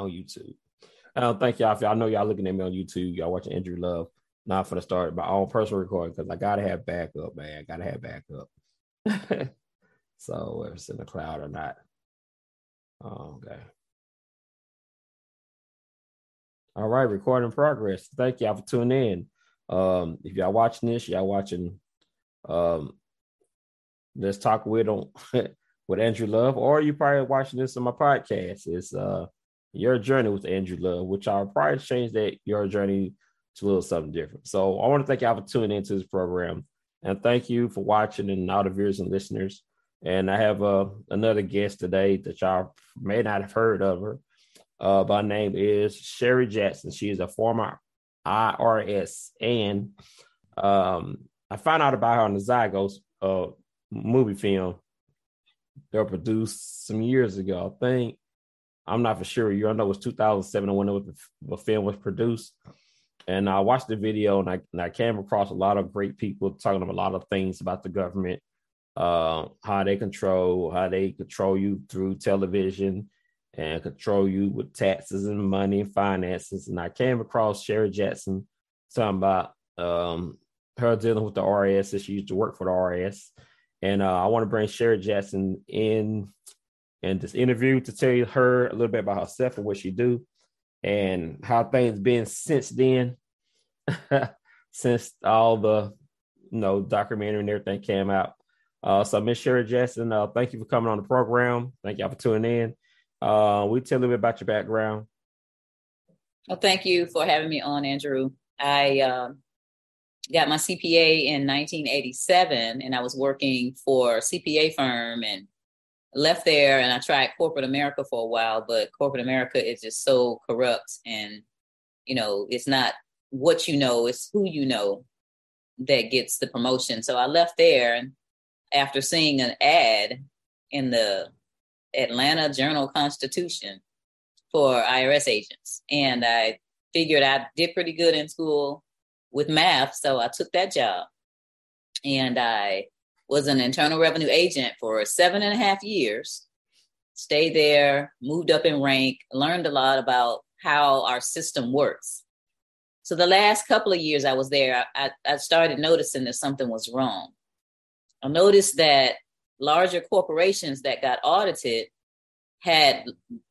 on YouTube. Uh, thank y'all. I know y'all looking at me on YouTube. Y'all watching Andrew Love. Not for the start my own personal recording because I gotta have backup, man. I gotta have backup. so whether it's in the cloud or not. Oh, okay. All right, recording progress. Thank y'all for tuning in. Um, if y'all watching this, y'all watching um Let's Talk with on with Andrew Love, or you probably watching this on my podcast. It's uh your journey with Andrew Love, which I'll probably change that your journey to a little something different. So I want to thank y'all for tuning into this program. And thank you for watching and all the viewers and listeners. And I have uh, another guest today that y'all may not have heard of her. Uh, my name is Sherry Jackson. She is a former IRS, and um, I found out about her on the Zeitgeist uh, movie film were produced some years ago. I think I'm not for sure. You know, it was 2007 when the, the film was produced. And I watched the video and I, and I came across a lot of great people talking about a lot of things about the government, uh, how they control, how they control you through television and control you with taxes and money and finances. And I came across Sherry Jackson talking about um, her dealing with the RS. She used to work for the RS. And uh, I want to bring Sherry Jackson in in this interview to tell her a little bit about herself and what she do and how things been since then, since all the you know documentary and everything came out. Uh, so Miss Sherry Jackson, uh, thank you for coming on the program. Thank y'all for tuning in. Uh, we tell a little bit about your background. Well, thank you for having me on, Andrew. I uh, got my CPA in 1987, and I was working for a CPA firm and left there. And I tried corporate America for a while, but corporate America is just so corrupt, and you know, it's not what you know, it's who you know that gets the promotion. So I left there, and after seeing an ad in the Atlanta Journal Constitution for IRS agents. And I figured I did pretty good in school with math, so I took that job. And I was an internal revenue agent for seven and a half years. Stayed there, moved up in rank, learned a lot about how our system works. So the last couple of years I was there, I, I started noticing that something was wrong. I noticed that larger corporations that got audited had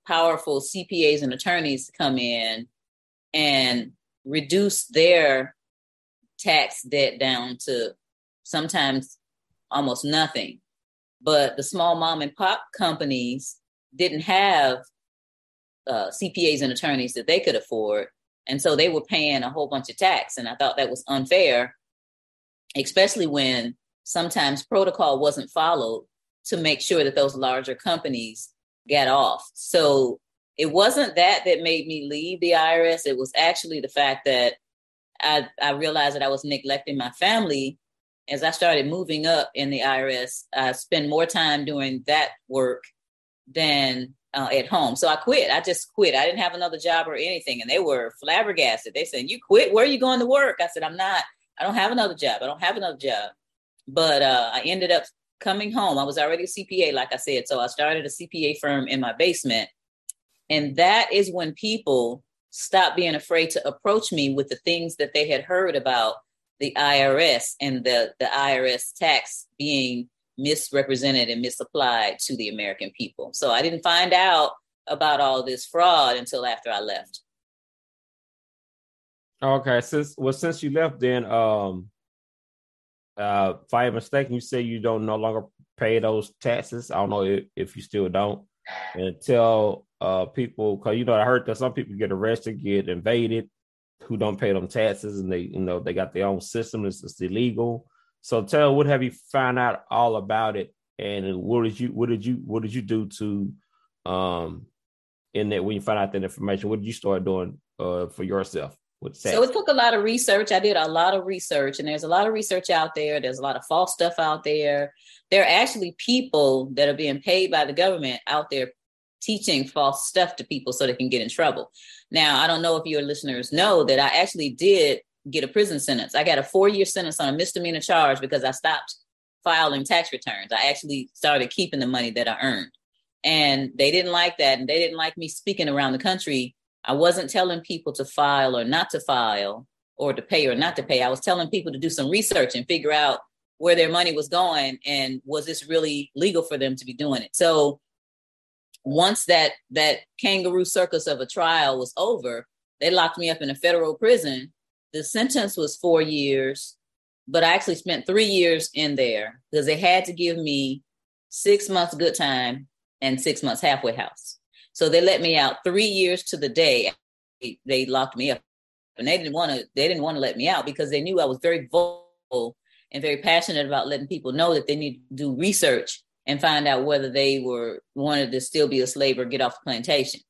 powerful CPAs and attorneys come in and reduce their tax debt down to sometimes almost nothing. But the small mom and pop companies didn't have uh, CPAs and attorneys that they could afford. And so they were paying a whole bunch of tax. And I thought that was unfair, especially when sometimes protocol wasn't followed to make sure that those larger companies got off. So it wasn't that that made me leave the IRS. It was actually the fact that I, I realized that I was neglecting my family. As I started moving up in the IRS, I spent more time doing that work than uh, at home. So I quit. I just quit. I didn't have another job or anything. And they were flabbergasted. They said, You quit? Where are you going to work? I said, I'm not. I don't have another job. I don't have another job. But uh, I ended up coming home. I was already a CPA, like I said. So I started a CPA firm in my basement. And that is when people stopped being afraid to approach me with the things that they had heard about the IRS and the, the IRS tax being misrepresented and misapplied to the American people. So I didn't find out about all this fraud until after I left. Okay, since well, since you left, then um, uh, if I'm mistaken, you say you don't no longer pay those taxes. I don't know if, if you still don't. And tell uh, people, because you know, I heard that some people get arrested, get invaded, who don't pay them taxes, and they, you know, they got their own system. It's, it's illegal. So tell, what have you found out all about it, and what did you, what did you, what did you do to, um, in that when you find out that information, what did you start doing uh for yourself? So it took a lot of research. I did a lot of research, and there's a lot of research out there. There's a lot of false stuff out there. There are actually people that are being paid by the government out there teaching false stuff to people so they can get in trouble. Now, I don't know if your listeners know that I actually did get a prison sentence. I got a four year sentence on a misdemeanor charge because I stopped filing tax returns. I actually started keeping the money that I earned. And they didn't like that. And they didn't like me speaking around the country. I wasn't telling people to file or not to file or to pay or not to pay. I was telling people to do some research and figure out where their money was going and was this really legal for them to be doing it. So once that that kangaroo circus of a trial was over, they locked me up in a federal prison. The sentence was four years, but I actually spent three years in there because they had to give me six months good time and six months halfway house. So they let me out three years to the day. They locked me up, and they didn't want to. They didn't want to let me out because they knew I was very vocal and very passionate about letting people know that they need to do research and find out whether they were wanted to still be a slave or get off the plantation.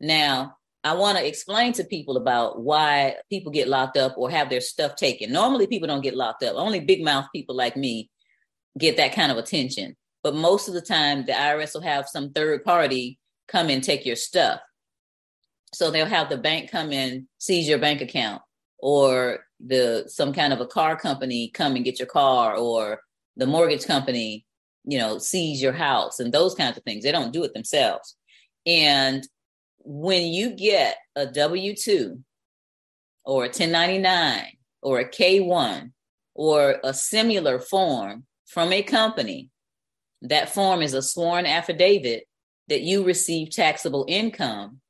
Now, I want to explain to people about why people get locked up or have their stuff taken. Normally, people don't get locked up. Only big mouth people like me get that kind of attention. But most of the time, the IRS will have some third party come and take your stuff. So they'll have the bank come in, seize your bank account, or the some kind of a car company come and get your car, or the mortgage company, you know, seize your house and those kinds of things. They don't do it themselves. And when you get a W 2 or a 1099 or a K 1 or a similar form from a company, that form is a sworn affidavit that you receive taxable income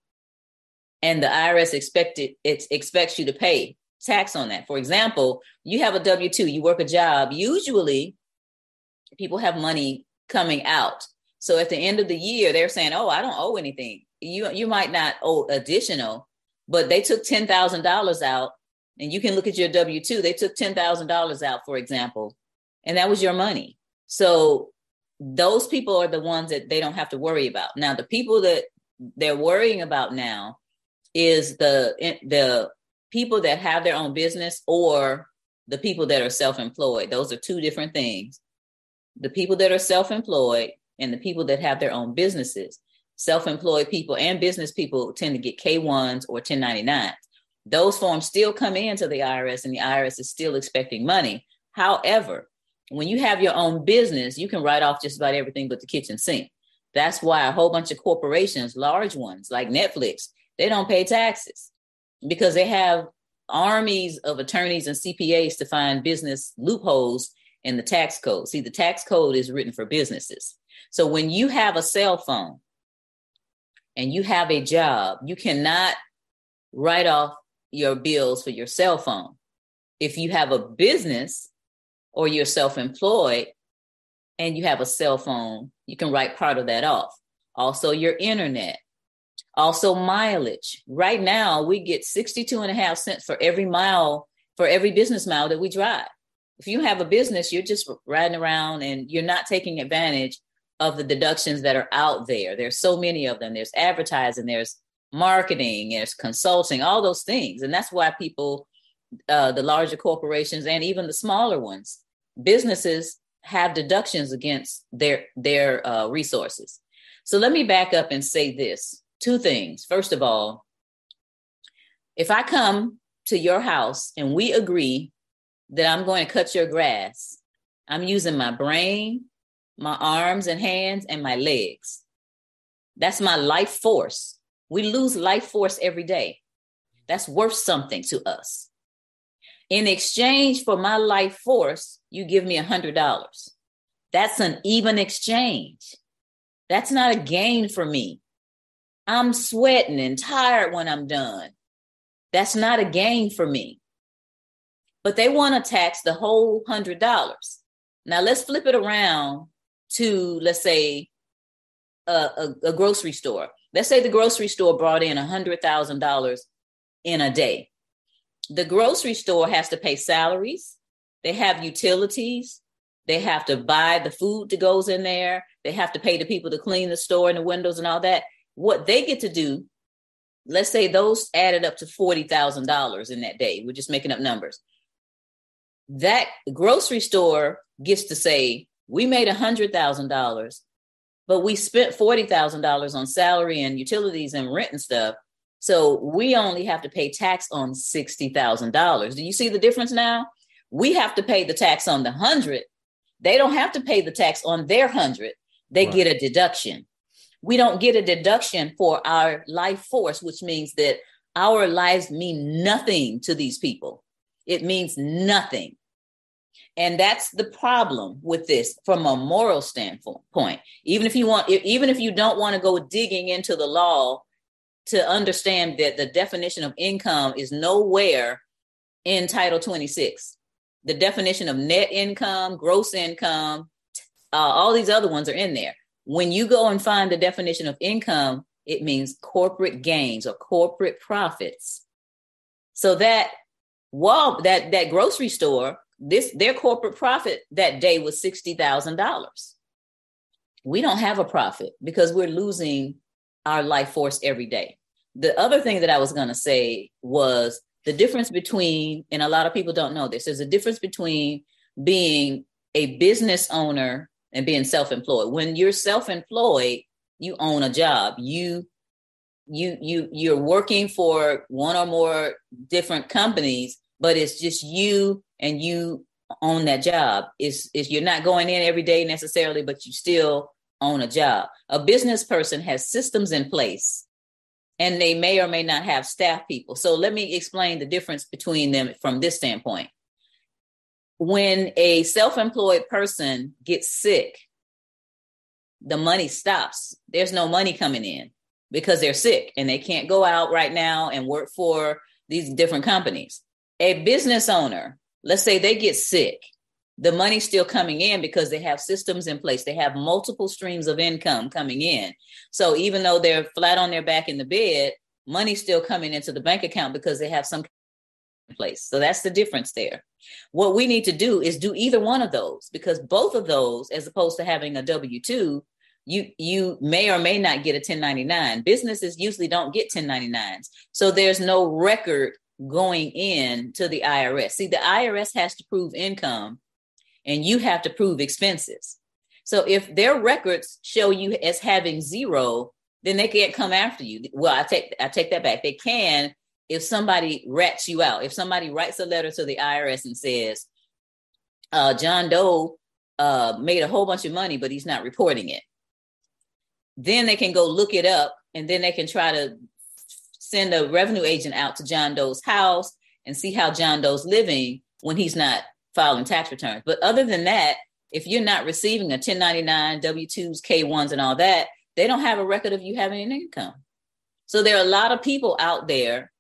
and the IRS expected it expects you to pay tax on that. For example, you have a W 2, you work a job, usually people have money coming out. So at the end of the year, they're saying, "Oh, I don't owe anything." you you might not owe additional, but they took ten thousand dollars out, and you can look at your W two. They took ten thousand dollars out, for example, and that was your money. So those people are the ones that they don't have to worry about. Now, the people that they're worrying about now is the the people that have their own business or the people that are self-employed. Those are two different things. The people that are self-employed and the people that have their own businesses self-employed people and business people tend to get K1s or 1099s. Those forms still come into the IRS and the IRS is still expecting money. However, when you have your own business, you can write off just about everything but the kitchen sink. That's why a whole bunch of corporations, large ones like Netflix, they don't pay taxes because they have armies of attorneys and CPAs to find business loopholes in the tax code. See, the tax code is written for businesses. So when you have a cell phone and you have a job, you cannot write off your bills for your cell phone. If you have a business or you're self employed and you have a cell phone, you can write part of that off. Also, your internet, also mileage. Right now, we get 62 and a half cents for every mile, for every business mile that we drive. If you have a business, you're just riding around and you're not taking advantage of the deductions that are out there. There's so many of them. There's advertising, there's marketing, there's consulting, all those things. And that's why people, uh, the larger corporations and even the smaller ones, businesses have deductions against their their uh, resources. So let me back up and say this: two things. First of all, if I come to your house and we agree that I'm going to cut your grass, I'm using my brain, my arms and hands, and my legs. That's my life force. We lose life force every day. That's worth something to us. In exchange for my life force, you give me a $100. That's an even exchange. That's not a gain for me. I'm sweating and tired when I'm done. That's not a gain for me. But they want to tax the whole $100. Now let's flip it around to let's say a, a, a grocery store. Let's say the grocery store brought in a hundred thousand dollars in a day. The grocery store has to pay salaries. They have utilities. They have to buy the food that goes in there. They have to pay the people to clean the store and the windows and all that. What they get to do, let's say those added up to $40,000 in that day. We're just making up numbers. That grocery store gets to say, we made a hundred thousand dollars, but we spent forty thousand dollars on salary and utilities and rent and stuff. So we only have to pay tax on sixty thousand dollars. Do you see the difference now? We have to pay the tax on the hundred. They don't have to pay the tax on their hundred. They right. get a deduction. we don't get a deduction for our life force, which means that our lives mean nothing to these people. It means nothing. And that's the problem with this from a moral standpoint. Even if you want, even if you don't want to go digging into the law to understand that the definition of income is nowhere in Title 26. The definition of net income, gross income, uh, all these other ones are in there. When you go and find the definition of income, it means corporate gains or corporate profits. So that wall, that that grocery store this their corporate profit that day was $60,000. We don't have a profit because we're losing our life force every day. The other thing that I was going to say was the difference between and a lot of people don't know this. There's a difference between being a business owner and being self-employed. When you're self-employed, you own a job. You you you you're working for one or more different companies, but it's just you and you own that job. Is is you're not going in every day necessarily, but you still own a job. A business person has systems in place and they may or may not have staff people. So let me explain the difference between them from this standpoint. When a self-employed person gets sick, the money stops. There's no money coming in because they're sick and they can't go out right now and work for these different companies. A business owner let's say they get sick the money's still coming in because they have systems in place. They have multiple streams of income coming in. So even though they're flat on their back in the bed money's still coming into the bank account because they have some place. So that's the difference there. What we need to do is do either one of those because both of those as opposed to having a w2 you you may or may not get a 1099 businesses usually don't get 1099s so there's no record going in to the IRS. See, the IRS has to prove income and you have to prove expenses. So if their records show you as having zero, then they can't come after you. Well, I take I take that back. They can if somebody rats you out. If somebody writes a letter to the IRS and says, uh, John Doe uh, made a whole bunch of money, but he's not reporting it. Then they can go look it up and then they can try to send a revenue agent out to John Doe's house and see how John Doe's living when he's not filing tax returns. But other than that, if you're not receiving a 1099, W 2s, K 1s, and all that, they don't have a record of you having an income. So there are a lot of people out there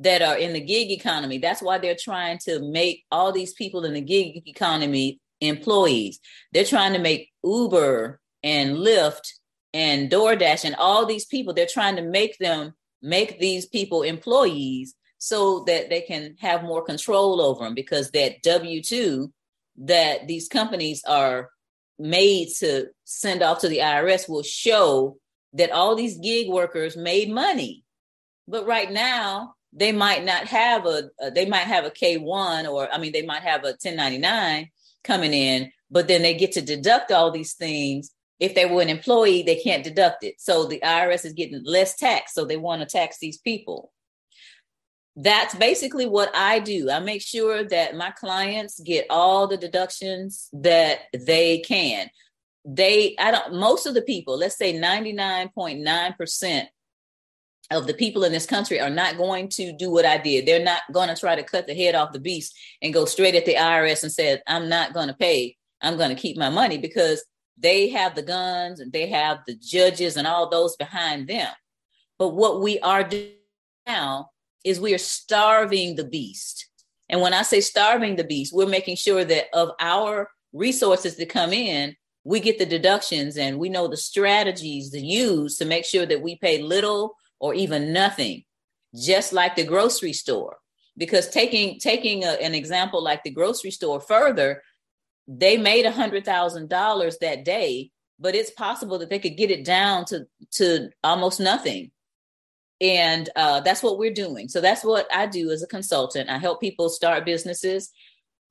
that are in the gig economy. That's why they're trying to make all these people in the gig economy employees. They're trying to make Uber and Lyft and DoorDash and all these people, they're trying to make them make these people employees so that they can have more control over them because that W 2 that these companies are made to send off to the IRS will show that all these gig workers made money. But right now, they might not have a, a they might have a K1 or I mean they might have a 1099 coming in, but then they get to deduct all these things if they were an employee, they can't deduct it. So the IRS is getting less tax. So they want to tax these people. That's basically what I do. I make sure that my clients get all the deductions that they can. They, I don't, most of the people, let's say 99.9% of the people in this country are not going to do what I did. They're not going to try to cut the head off the beast and go straight at the IRS and say, I'm not going to pay. I'm going to keep my money because they have the guns and they have the judges and all those behind them. But what we are doing now is we are starving the beast. And when I say starving the beast, we're making sure that of our resources that come in, we get the deductions and we know the strategies to use to make sure that we pay little or even nothing, just like the grocery store. Because taking taking a, an example like the grocery store further, they made a hundred thousand dollars that day, but it's possible that they could get it down to to almost nothing. And uh, that's what we're doing. So that's what I do as a consultant. I help people start businesses.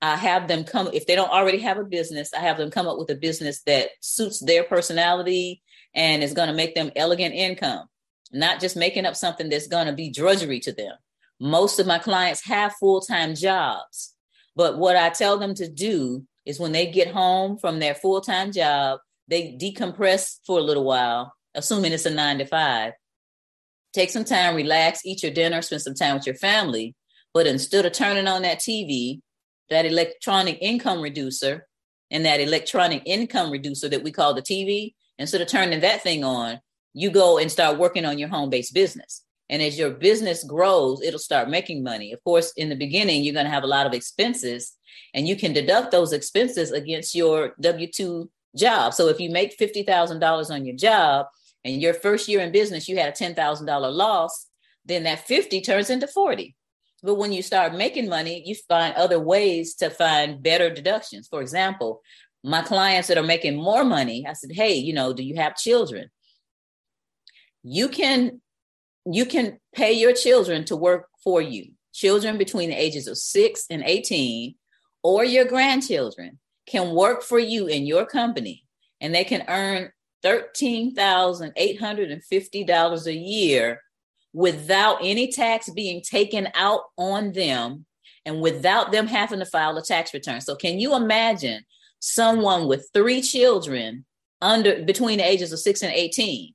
I have them come if they don't already have a business. I have them come up with a business that suits their personality and is going to make them elegant income, not just making up something that's going to be drudgery to them. Most of my clients have full time jobs, but what I tell them to do is when they get home from their full time job, they decompress for a little while, assuming it's a nine to five. Take some time, relax, eat your dinner, spend some time with your family. But instead of turning on that TV, that electronic income reducer, and that electronic income reducer that we call the TV, instead of turning that thing on, you go and start working on your home based business. And as your business grows, it'll start making money. Of course, in the beginning, you're going to have a lot of expenses, and you can deduct those expenses against your W 2 job. So if you make $50,000 on your job and your first year in business, you had a $10,000 loss, then that 50 turns into 40. But when you start making money, you find other ways to find better deductions. For example, my clients that are making more money, I said, "Hey, you know, do you have children? You can you can pay your children to work for you. Children between the ages of 6 and 18 or your grandchildren can work for you in your company and they can earn $13,850 a year without any tax being taken out on them and without them having to file a tax return. So can you imagine someone with three children under between the ages of 6 and 18?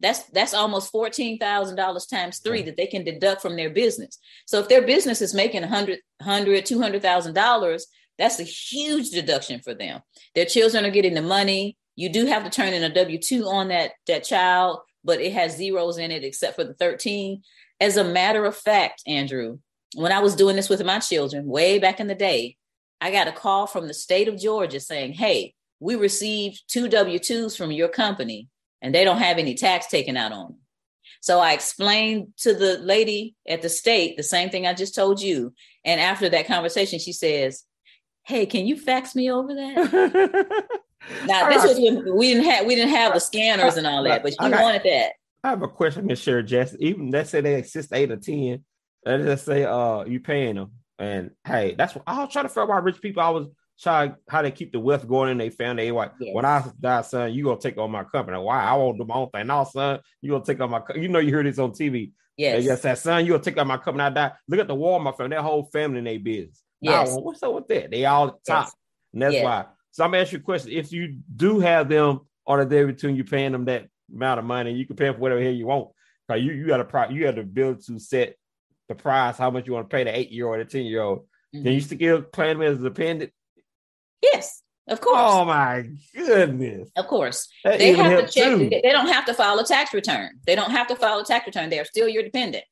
That's that's almost $14,000 times 3 that they can deduct from their business. So if their business is making 100 100 $200,000, that's a huge deduction for them. Their children are getting the money. You do have to turn in a W 2 on that, that child, but it has zeros in it except for the 13. As a matter of fact, Andrew, when I was doing this with my children way back in the day, I got a call from the state of Georgia saying, Hey, we received two W 2s from your company and they don't have any tax taken out on them. So I explained to the lady at the state the same thing I just told you. And after that conversation, she says, hey, can you fax me over that? now this was when we didn't have we didn't have the scanners and all that, but you wanted that. I have a question, Miss Sherry Jackson. Even let's say they exist eight or ten, let's just say uh you paying them. And hey, that's what I was trying to figure out why rich people I trying how they keep the wealth going in their family. Like, yes. when I die, son, you gonna take on my company. Why I won't do my own thing. Now, son, you gonna take on my you know you heard this on TV. Yes, yes, that son, you gonna take on my company. I die. Look at the wall, my family, That whole family in their business. Yes. Now, what's up with that? They all top. Yes. And that's yes. why. So I'm asking you a question. If you do have them on a day between you paying them that amount of money, you can pay them for whatever hell you want. Cause you, you got a pro you have the ability to set the price, how much you want to pay the eight year old or the 10 year old. Mm-hmm. Then you still claim them as a dependent. Yes, of course. Oh my goodness. Of course. That they have to check. Too. They don't have to file a tax return. They don't have to file a tax return. They are still your dependent.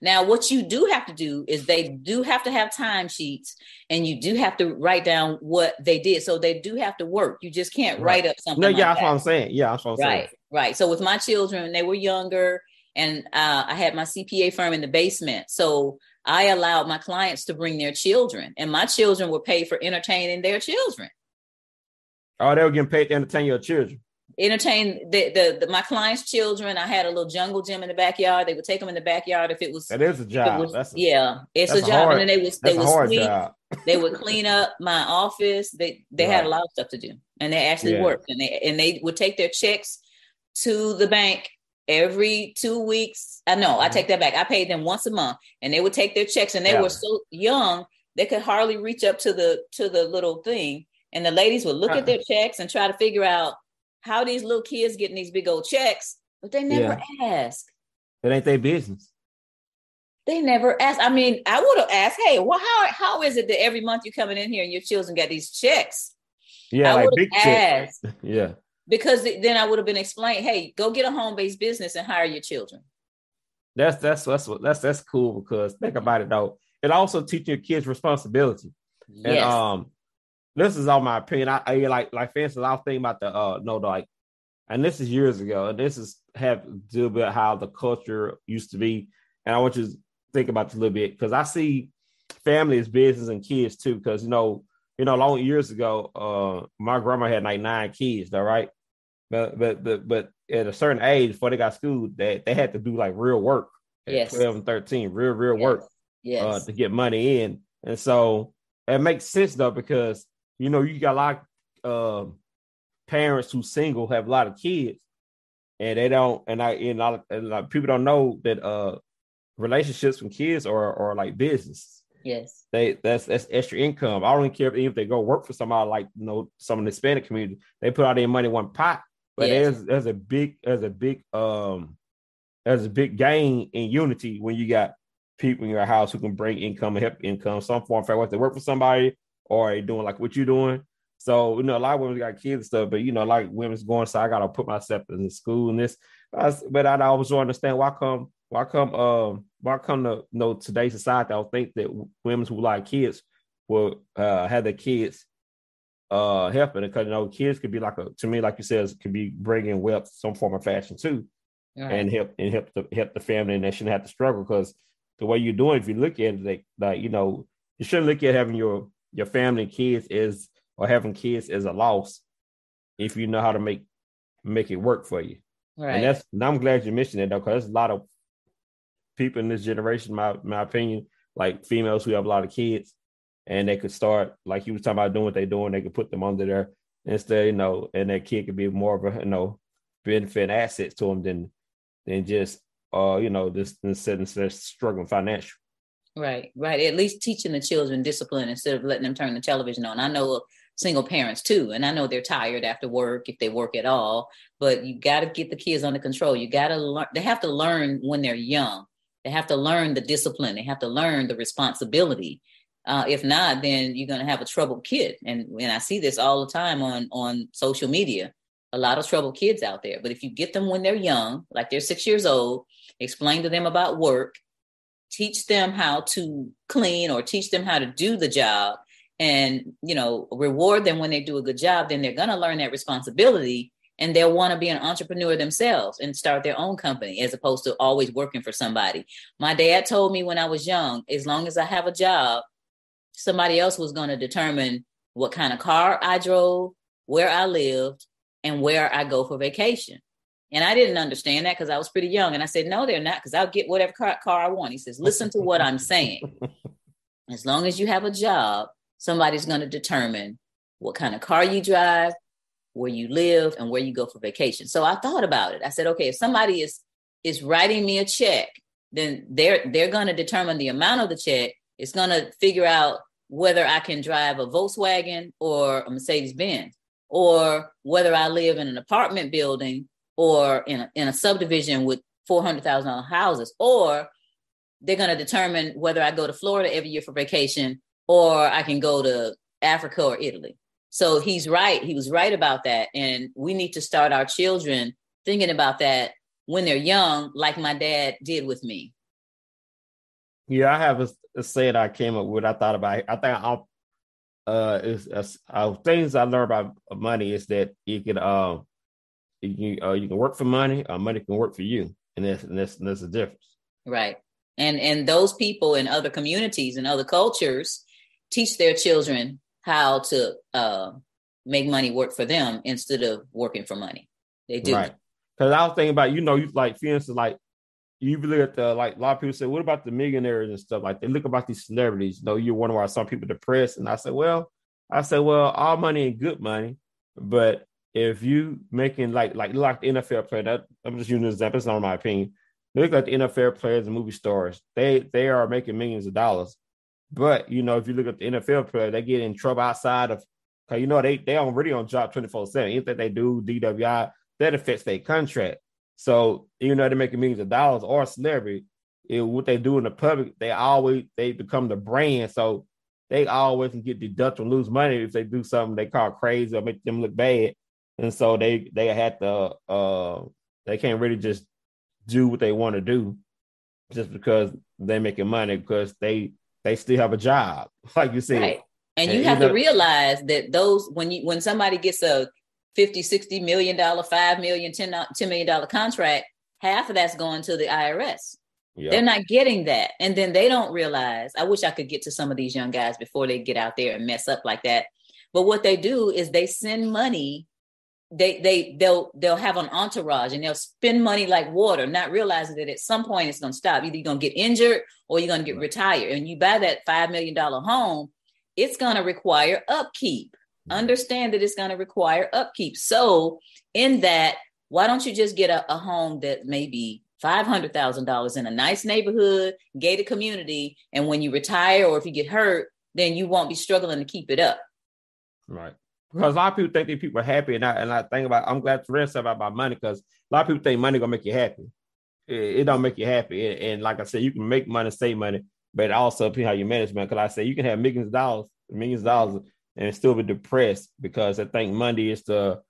Now, what you do have to do is they do have to have timesheets and you do have to write down what they did. So they do have to work. You just can't right. write up something. No, yeah, like that's that. what I'm saying. Yeah, that's what I'm right, saying. Right. Right. So with my children, they were younger and uh, I had my CPA firm in the basement. So I allowed my clients to bring their children, and my children were paid for entertaining their children. Oh, they were getting paid to entertain your children entertain the, the, the, my clients' children. I had a little jungle gym in the backyard. They would take them in the backyard if it was. That is a job. Was, a, yeah, it's a job. Hard, and then they was they would sweep. they would clean up my office. They they right. had a lot of stuff to do, and they actually yeah. worked. And they and they would take their checks to the bank every two weeks. I know mm-hmm. I take that back. I paid them once a month, and they would take their checks. And they yeah. were so young they could hardly reach up to the to the little thing. And the ladies would look uh-uh. at their checks and try to figure out how these little kids getting these big old checks, but they never yeah. ask. It ain't their business. They never ask. I mean, I would have asked, hey, well, how how is it that every month you're coming in here and your children got these checks? Yeah, I like big asked, checks. yeah. Because then I would have been explained, hey, go get a home-based business and hire your children. That's that's that's that's that's cool because think about it though. It also teaches your kids responsibility. Yes. And um this is all my opinion. I, I like like for instance, I was thinking about the uh no like, and this is years ago, and this is have to do with how the culture used to be. And I want you to think about this a little bit because I see family as business and kids too. Because you know, you know, long years ago, uh, my grandma had like nine kids, though, right? But but but but at a certain age, before they got schooled, they they had to do like real work. yes. 12 and 13, real, real yes. work. Yes. Uh, to get money in. And so it makes sense though, because you know, you got a lot of uh, parents who single have a lot of kids, and they don't. And I and, I, and like people don't know that uh, relationships with kids are are like business. Yes, they that's that's extra income. I don't care if, if they go work for somebody like you know some of the Hispanic community. They put all their money in one pot, but yes. there's there's a big there's a big um there's a big gain in unity when you got people in your house who can bring income and help income, some form of what they work for somebody or doing like what you're doing. So you know, a lot of women got kids and stuff, but you know, like women's going, so I gotta put myself in the school and this. But I always don't understand why come why come um why come to you know today's society? I think that women who like kids will uh, have their kids uh helping because you know kids could be like a to me like you said could be bringing wealth some form of fashion too. And help and help the help the family and they shouldn't have to struggle because the way you're doing if you look at it like, like you know you shouldn't look at having your your family and kids as or having kids as a loss if you know how to make make it work for you. Right. and that's and i'm glad you mentioned it though because there's a lot of people in this generation my my opinion like females who have a lot of kids and they could start like you was talking about doing what they're doing. They could put them under there instead, you know, and that kid could be more of a you know benefit assets to them than than just uh you know just instead of struggling financial. Right, right. At least teaching the children discipline instead of letting them turn the television on. I know single parents too, and I know they're tired after work if they work at all. But you got to get the kids under control. You got to learn. They have to learn when they're young. They have to learn the discipline. They have to learn the responsibility uh, if not, then you're going to have a troubled kid. And and I see this all the time on on social media. A lot of troubled kids out there. But if you get them when they're young, like they're six years old, explain to them about work, teach them how to clean or teach them how to do the job, and you know reward them when they do a good job, then they're going to learn that responsibility and they'll want to be an entrepreneur themselves and start their own company as opposed to always working for somebody. My dad told me when I was young, as long as I have a job, somebody else was going to determine what kind of car I drove, where I lived, and where I go for vacation. And I didn't understand that because I was pretty young. And I said, no, they're not, because I'll get whatever car, car I want. He says, listen to what I'm saying. As long as you have a job, somebody's going to determine what kind of car you drive, where you live, and where you go for vacation. So I thought about it. I said, okay, if somebody is is writing me a check, then they're they're going to determine the amount of the check it's going to figure out whether I can drive a Volkswagen or a Mercedes Benz, or whether I live in an apartment building or in a, in a subdivision with $400,000 houses, or they're going to determine whether I go to Florida every year for vacation or I can go to Africa or Italy. So he's right. He was right about that. And we need to start our children thinking about that when they're young, like my dad did with me. Yeah, I have a, a saying I came up with. I thought about. I think I'll. Uh, is uh, things I learned about money is that you can um, uh, you uh, you can work for money, or money can work for you, and that's and that's, and that's the difference. Right, and and those people in other communities and other cultures teach their children how to uh, make money work for them instead of working for money. They do. Right. Because I was thinking about, you know, you like, for instance, like you look at the like a lot of people say, what about the millionaires and stuff? Like they look about these celebrities. You know, you wonder why some people depressed. And I said, well, I said, well, all money ain't good money, but if you making like like like the NFL player, that I'm just using an example, it's not my opinion. Look at the NFL players and movie stars. They they are making millions of dollars. But you know, if you look at the NFL player, they get in trouble outside of because you know they they already on job 24-7. Anything they do, DWI, that affects their contract. So even though they're making millions of dollars or celebrity, it, what they do in the public, they always they become the brand. So they always can get deducted and lose money if they do something they call crazy or make them look bad. And so they they had to uh they can't really just do what they want to do just because they're making money because they they still have a job, like you said. Right. And, and you have know, to realize that those when you when somebody gets a 50, 60 million dollar, 5 million, 10, 10 million dollar contract, half of that's going to the IRS. Yep. They're not getting that. And then they don't realize, I wish I could get to some of these young guys before they get out there and mess up like that. But what they do is they send money they they they'll they'll have an entourage and they'll spend money like water, not realizing that at some point it's going to stop. Either you're going to get injured or you're going to get right. retired. And you buy that five million dollar home, it's going to require upkeep. Understand that it's going to require upkeep. So, in that, why don't you just get a, a home that maybe $500,000 in a nice neighborhood, gated community, and when you retire or if you get hurt, then you won't be struggling to keep it up. Right. Because a lot of people think that people are happy, and I and I think about I'm glad to read stuff about money because a lot of people think money gonna make you happy. It, it don't make you happy, and, and, like I said, you can make money, save money, but also depends how you manage money. Because I say you can have millions of dollars, millions of dollars, and still be depressed because I think money is the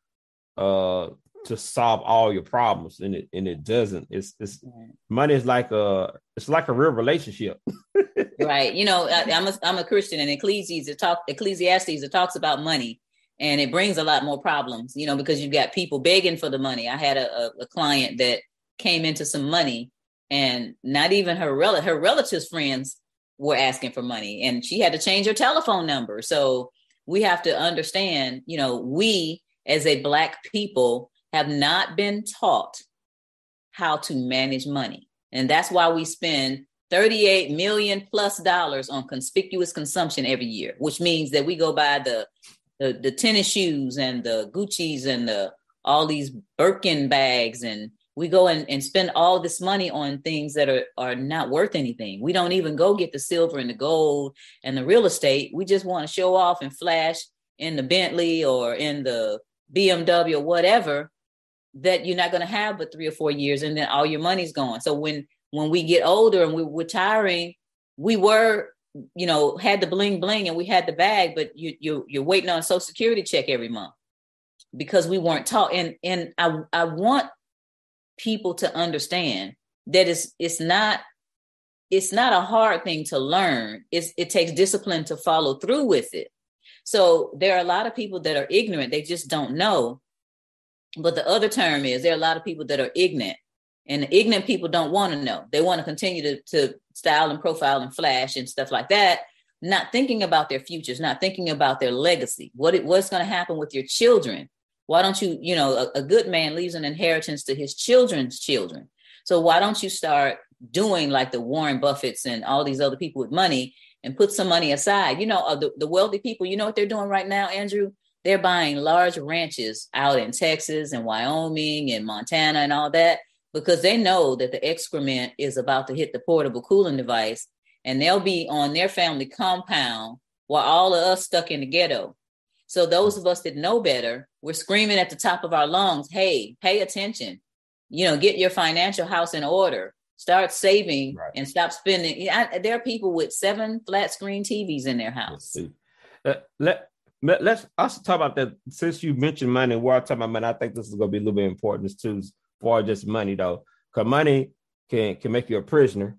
uh to solve all your problems, and it and it doesn't. It's it's money is like a it's like a real relationship. right. You know, I, am a I'm a Christian, and Ecclesiastes it talk Ecclesiastes it talks about money, and it brings a lot more problems. You know, because you've got people begging for the money. I had a, a, client that came into some money, and not even her rel- her relatives friends were asking for money, and she had to change her telephone number. So we have to understand, you know, we as a black people have not been taught how to manage money. And that's why we spend 38 million plus dollars on conspicuous consumption every year, which means that we go buy the the, the tennis shoes and the Gucci's and the all these Birkin bags and we go and, and spend all this money on things that are, are not worth anything. We don't even go get the silver and the gold and the real estate. We just want to show off and flash in the Bentley or in the BMW or whatever that you're not going to have but three or four years and then all your money's gone so when when we get older and we're retiring we were you know had the bling bling and we had the bag but you you you're waiting on a social security check every month because we weren't taught. And and i i want people to understand that it's it's not it's not a hard thing to learn. It's it takes discipline to follow through with it. So there are a lot of people that are ignorant. They just don't know. But the other term is there are a lot of people that are ignorant, and ignorant people don't want to know. They want to continue to, to style and profile and flash and stuff like that, not thinking about their futures, not thinking about their legacy. What it, what's going to happen with your children? Why don't you, you know, a, a good man leaves an inheritance to his children's children. So why don't you start doing like the Warren Buffetts and all these other people with money and put some money aside? You know, uh, the, the wealthy people, you know what they're doing right now, Andrew? they're buying large ranches out in Texas and Wyoming and Montana and all that because they know that the excrement is about to hit the portable cooling device and they'll be on their family compound while all of us stuck in the ghetto. So those of us that know better, we're screaming at the top of our lungs, "Hey, pay attention. You know, get your financial house in order. Start saving right. and stop spending." I, there are people with seven flat screen TVs in their house. Uh, let let's also talk about that. Since you mentioned money, we're talking about money. I think this is going to be a little bit important too, for just money though, because money can can make you a prisoner,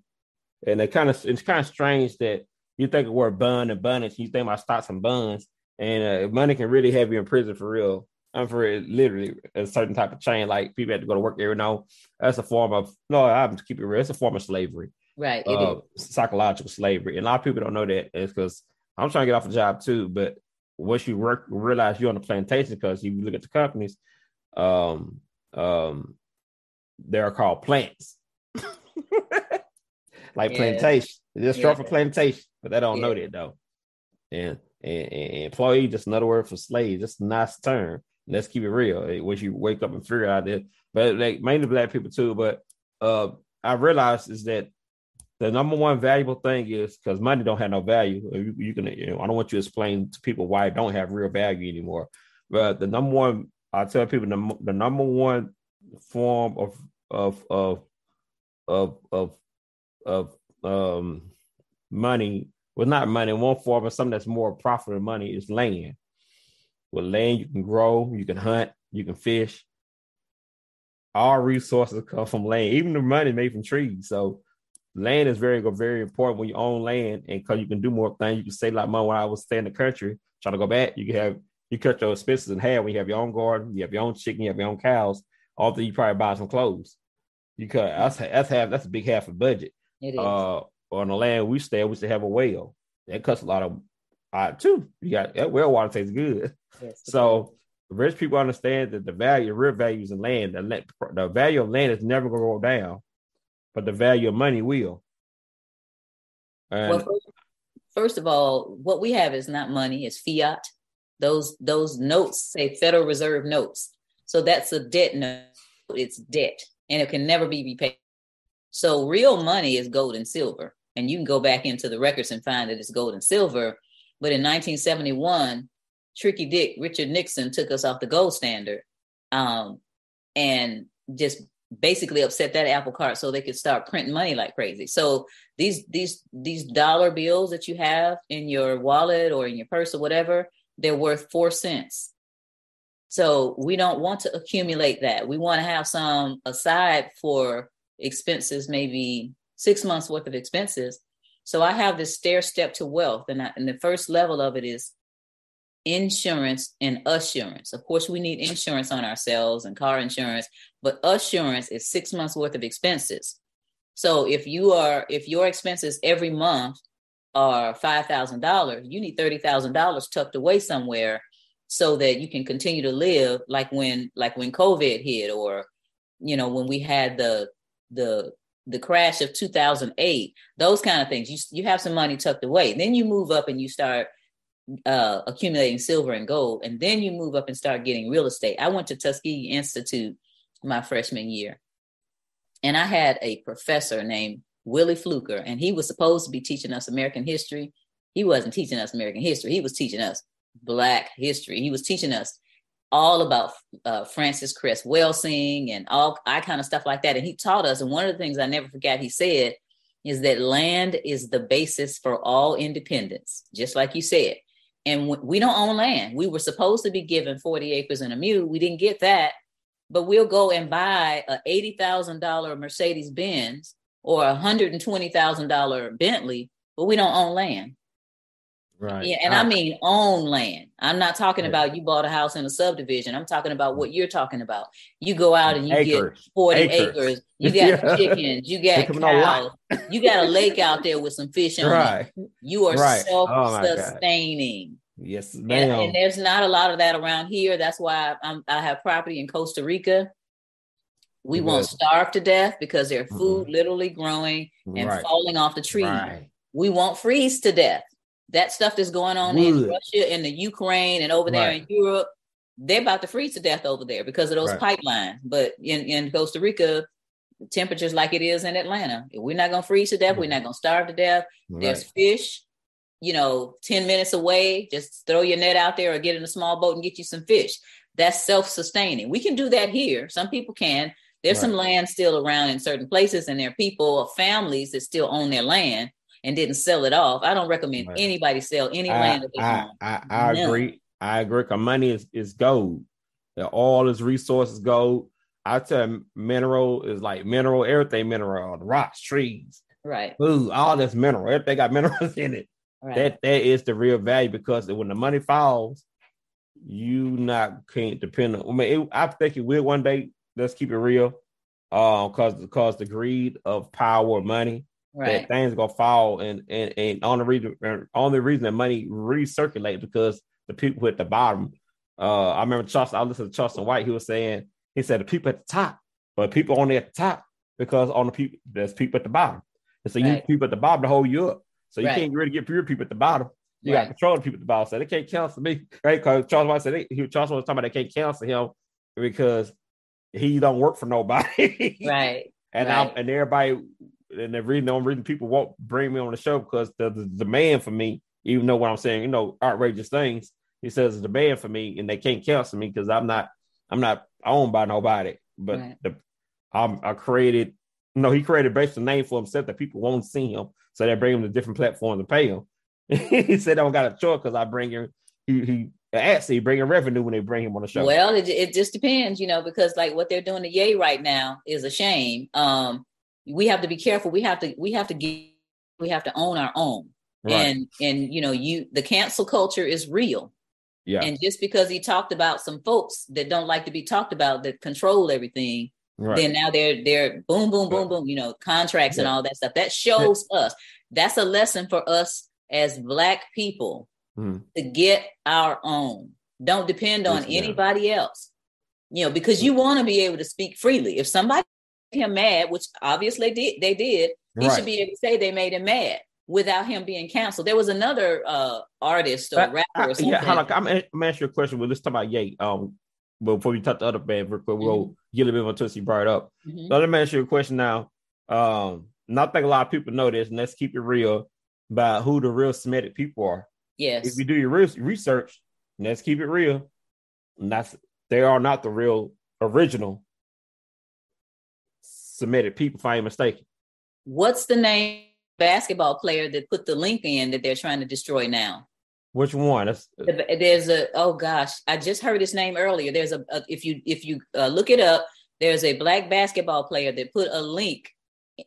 and it kind of it's kind of strange that you think of word bun and bunnage, you think about stocks and buns, and uh, money can really have you in prison for real. I'm for it, literally a certain type of chain. Like people have to go to work every now. That's a form of no. I'm to keep it real. It's a form of slavery, right? Uh, psychological slavery, and a lot of people don't know that. It's because I'm trying to get off a job too, but once you work realize you're on the plantation because you look at the companies um um they're called plants like yeah. plantation just short yeah. for plantation but they don't yeah. know that though and, and, and employee just another word for slave just a nice term let's keep it real once you wake up and figure out that but like mainly black people too but uh i realized is that the number one valuable thing is because money don't have no value. You, you, can, you know, I don't want you to explain to people why it don't have real value anymore. But the number one, I tell people the, the number one form of of of of of of um money well not money one form of something that's more profitable than money is land with land you can grow you can hunt you can fish all resources come from land even the money made from trees so land is very very important when you own land and because you can do more things. You can save lot more. When I was staying in the country, trying to go back, you can have you cut your expenses in half when you have your own garden, you have your own chicken, you have your own cows. Although you probably buy some clothes. You cut that's that's half that's a big half of budget. It is. Uh, on the land we stay, we still have a well. That cuts a lot of uh, too. You got that well water tastes good. Yes, so rich people understand that the value, real values in land, the, the value of land is never going to go down but the value of money will. And well, first, first of all, what we have is not money; it's fiat. Those those notes say Federal Reserve notes, so that's a debt note. It's debt, and it can never be repaid. So real money is gold and silver, and you can go back into the records and find that it's gold and silver. But in 1971, Tricky Dick, Richard Nixon took us off the gold standard, um, and just basically upset that apple cart so they could start printing money like crazy. So these these these dollar bills that you have in your wallet or in your purse or whatever, they're worth four cents. So we don't want to accumulate that. We want to have some aside for expenses, maybe six months worth of expenses. So I have this stair step to wealth, and, I, and the first level of it is insurance and assurance. Of course, we need insurance on ourselves and car insurance, but assurance is six months worth of expenses. So if you are if your expenses every month are five thousand dollars, you need thirty thousand dollars tucked away somewhere so that you can continue to live like when like when COVID hit or you know when we had the the the crash of 2008 those kind of things you you have some money tucked away then you move up and you start uh, accumulating silver and gold, and then you move up and start getting real estate. I went to Tuskegee Institute my freshman year, and I had a professor named Willie Fluker, and he was supposed to be teaching us American history. He wasn't teaching us American history. He was teaching us Black history. He was teaching us all about uh, Frances Cress Welsing and all I kind of stuff like that. And he taught us. And one of the things I never forgot he said is that land is the basis for all independence, just like you said and we don't own land. We were supposed to be given 40 acres and a mule. We didn't get that, but we'll go and buy a $80,000 Mercedes Benz or a $120,000 Bentley, but we don't own land. Right. Yeah, and I, I mean own land. I'm not talking about you bought a house in a subdivision. I'm talking about what you're talking about. You go out and you acres. get 40 acres. acres. You got yeah. chickens. You got cows. you got a lake out there with some fish on right. it. You are right. Self-sustaining. Oh yes, ma'am. And, and, there's not a lot of that around here. That's why I'm, i have property in Costa Rica. We won't starve to death because there's food mm-hmm. literally growing and right. falling off the tree. We won't freeze to death that stuff that's going on Wood. in Russia and the Ukraine and over there right. in Europe, they're about to freeze to death over there because of those right. pipelines. But in, in Costa Rica, temperatures like it is in Atlanta. We're not gonna freeze to death. Mm-hmm. We're not gonna starve to death. Right. There's fish, you know, 10 minutes away. Just throw your net out there or get in a small boat and get you some fish. That's self-sustaining. We can do that here. Some people can. There's right. some land still around in certain places, and there are people or families that still own their land and didn't sell it off. I don't recommend right. anybody sell any I, land. I, I, I, agree. I agree. Because money is, is gold. All his resources gold. I tell mineral is like mineral, everything mineral, the rocks, trees, right? Food, all this mineral. Everything got minerals in it. Right. That that is the real value because when the money falls, you not can't depend on. I mean, it, I think it will one day. Let's keep it real, uh, because because the greed of power, money, right. that things gonna fall and and and on the reason only reason that money recirculate because the people at the bottom. Uh, I remember Charleston. I listened to Charleston White. He was saying he said the people at the top, but people only at the top because on the people there's people at the bottom. And so right. you need people at the bottom to hold you up. So you right. can't really get pure people at the bottom. You got control the people at the bottom. So they can't cancel me, right? Because Charles White said they, he, Charles was talking about they can't cancel him because he don't work for nobody. right. and right. I and everybody and the reason the only reason people won't bring me on the show because the, the demand for me, even though what I'm saying, you know, outrageous things, he says the demand for me, and they can't cancel me because I'm not I'm not owned by nobody. But right. the I'm, I created, you know, he created based a name for himself that people won't see him, so they bring him to different platforms to pay him. he said I don't got a choice because I bring him. He he actually bringing revenue when they bring him on the show. Well, it, it just depends, you know, because like what they're doing to Ye right now is a shame. Um, we have to be careful. We have to we have to get we have to own our own. Right. And and you know, you the cancel culture is real. Yeah. And just because he talked about some folks that don't like to be talked about that control everything, right. then now they're they're boom, boom, boom, boom, you know, contracts yeah. and all that stuff. That shows yeah. us. That's a lesson for us as black people mm. to get our own. Don't depend on yes, anybody else. You know, because you want to be able to speak freely. If somebody him mad, which obviously did they did, he right. should be able to say they made him mad without him being canceled. There was another uh artist or rapper I, or something. Yeah, I'm, I'm gonna ask you a question. Well, let's talk about Ye. Um, before we talk the other band, real quick, we'll mm-hmm. get a little bit on Tootsie brought up. Mm-hmm. So let me ask you a question now. Um, not think a lot of people know this, and let's keep it real about who the real Semitic people are. Yes. If you do your research, let's keep it real. And that's they are not the real original Semitic people, if I ain't mistaken. What's the name basketball player that put the link in that they're trying to destroy now? Which one? That's, there's a oh gosh, I just heard his name earlier. There's a, a if you if you uh, look it up, there's a black basketball player that put a link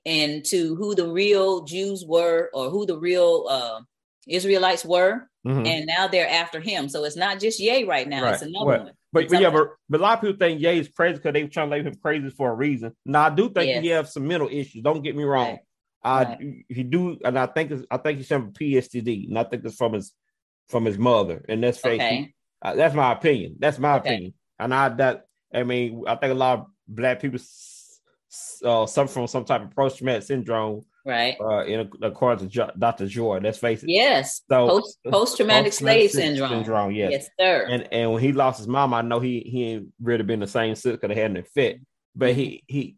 into who the real Jews were or who the real uh, Israelites were, mm-hmm. and now they're after him. So it's not just Ye right now; right. it's another one. But, but yeah, but, but, a lot of people think Ye is crazy because they were trying to label him crazy for a reason. Now I do think yes. he has some mental issues. Don't get me wrong. Right. I right. he do, and I think it's, I think he's from PTSD, and I think it's from his from his mother, and that's fake. Okay. Uh, that's my opinion. That's my okay. opinion, and I that I mean I think a lot of black people uh, suffer from some type of post traumatic syndrome right? Uh, in according to Dr. Joy, let's face it. Yes. So post traumatic slave syndrome. syndrome. Yes. yes, sir. And and when he lost his mom, I know he he ain't really been the same since because they had an fit. But he he,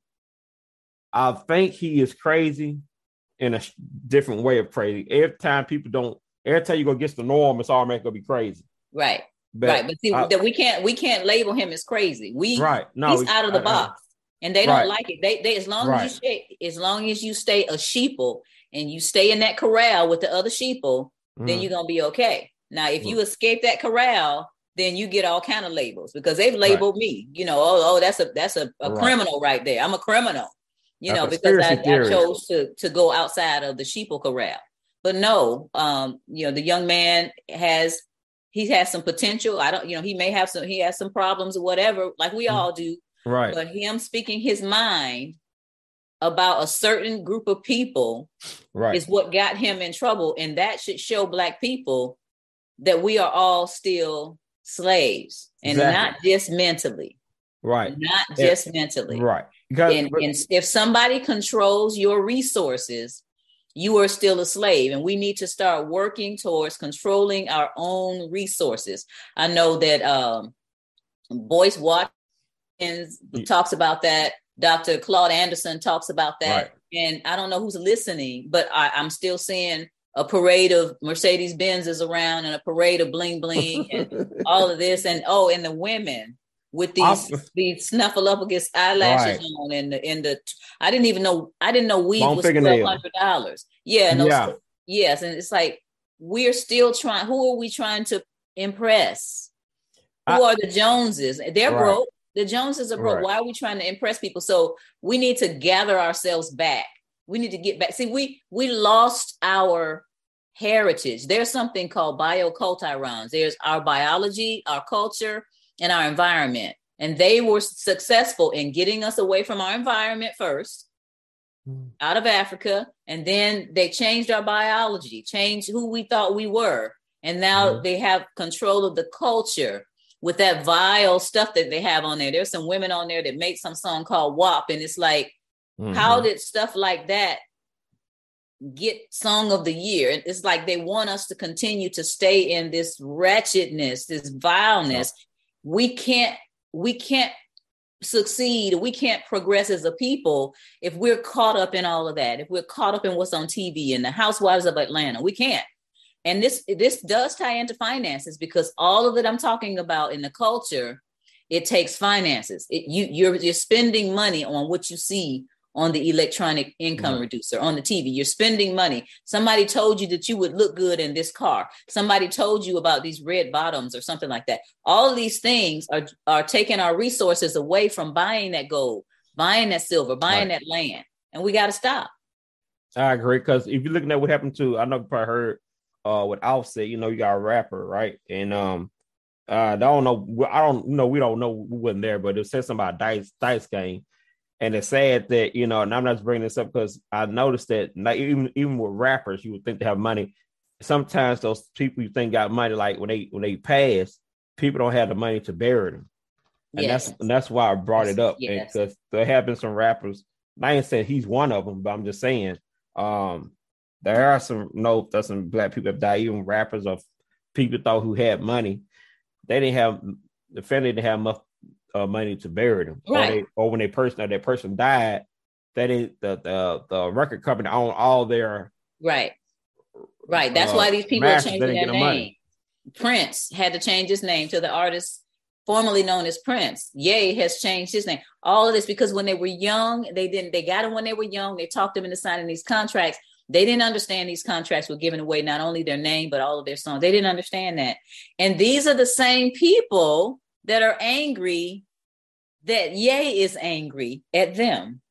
I think he is crazy in a different way of crazy. Every time people don't, every time you go against the norm, it's automatically gonna be crazy. Right. But right. But see, I, that we can't we can't label him as crazy. We right. No, he's out of the I, box and they don't right. like it. They they as long right. as you stay as long as you stay a sheeple and you stay in that corral with the other sheeple, mm. then you're gonna be okay. Now, if mm. you escape that corral, then you get all kind of labels because they've labeled right. me. You know, oh, oh, that's a that's a, a criminal right there. I'm a criminal. You know, because I, I, chose to to go outside of the sheeple corral. But no, um, you know, the young man has he has some potential. I don't, you know, he may have some he has some problems or whatever, like we mm. all do Right. But him speaking his mind about a certain group of people right. is what got him in trouble. And that should show black people that we are all still slaves and exactly. not just mentally. Right. Not just yeah. mentally. Right. Because, and, and if somebody controls your resources, you are still a slave. And we need to start working towards controlling our own resources. I know that um, Boyce Watkins talks about that. Dr. Claude Anderson talks about that. Right. And I don't know who's listening, but I, I'm still seeing a parade of Mercedes Benzes around and a parade of bling bling and all of this. And oh, and the women with these I'm, these snuffleupagus eyelashes right. on and the in the I didn't even know I didn't know weed was twelve hundred dollars. Yeah, no, yeah. yes, and it's like we're still trying. Who are we trying to impress? Who I, are the Joneses? They're right. broke. The Joneses are broke. Right. Why are we trying to impress people? So we need to gather ourselves back. We need to get back. See, we we lost our heritage. There's something called bioculturons. There's our biology, our culture, and our environment. And they were successful in getting us away from our environment first, mm. out of Africa, and then they changed our biology, changed who we thought we were. And now mm. they have control of the culture with that vile stuff that they have on there. There's some women on there that make some song called WAP, and it's like, mm-hmm. how did stuff like that get song of the year? It's like they want us to continue to stay in this wretchedness, this vileness. We can't, we can't succeed we can't progress as a people if we're caught up in all of that if we're caught up in what's on tv and the housewives of atlanta we can't and this this does tie into finances because all of it i'm talking about in the culture it takes finances. It, you you're you're spending money on what you see on the electronic income right. reducer on the tv you're spending money. Somebody told you that you would look good in this car. Somebody told you about these red bottoms or something like that. All of these things are are taking our resources away from buying that gold buying that silver buying right. that land. And we got to stop. I agree because if you're looking at what happened to i know you probably heard uh with Offset, you know, you got a rapper, right? And um uh, I don't know, I don't know, we don't know we wasn't there, but it said something about dice dice game. And it's sad that, you know, and I'm not just bringing this up because I noticed that like even even with rappers, you would think they have money. Sometimes those people you think got money, like when they when they pass, people don't have the money to bury them. And yes. that's and that's why I brought it up. Yes. Because there have been some rappers. I ain't saying he's one of them, but I'm just saying, um, there are some no, there's some black people that died, even rappers or people thought who had money. They didn't have the family didn't have enough uh, money to bury them, right. or, they, or when they person or that person died, they didn't the the, the record company own all their right, right. That's uh, why these people are changing their name. Money. Prince had to change his name to the artist formerly known as Prince. Ye has changed his name. All of this because when they were young, they didn't, they got him when they were young. They talked them into signing these contracts. They didn't understand these contracts were giving away not only their name, but all of their songs. They didn't understand that. And these are the same people that are angry that Ye is angry at them.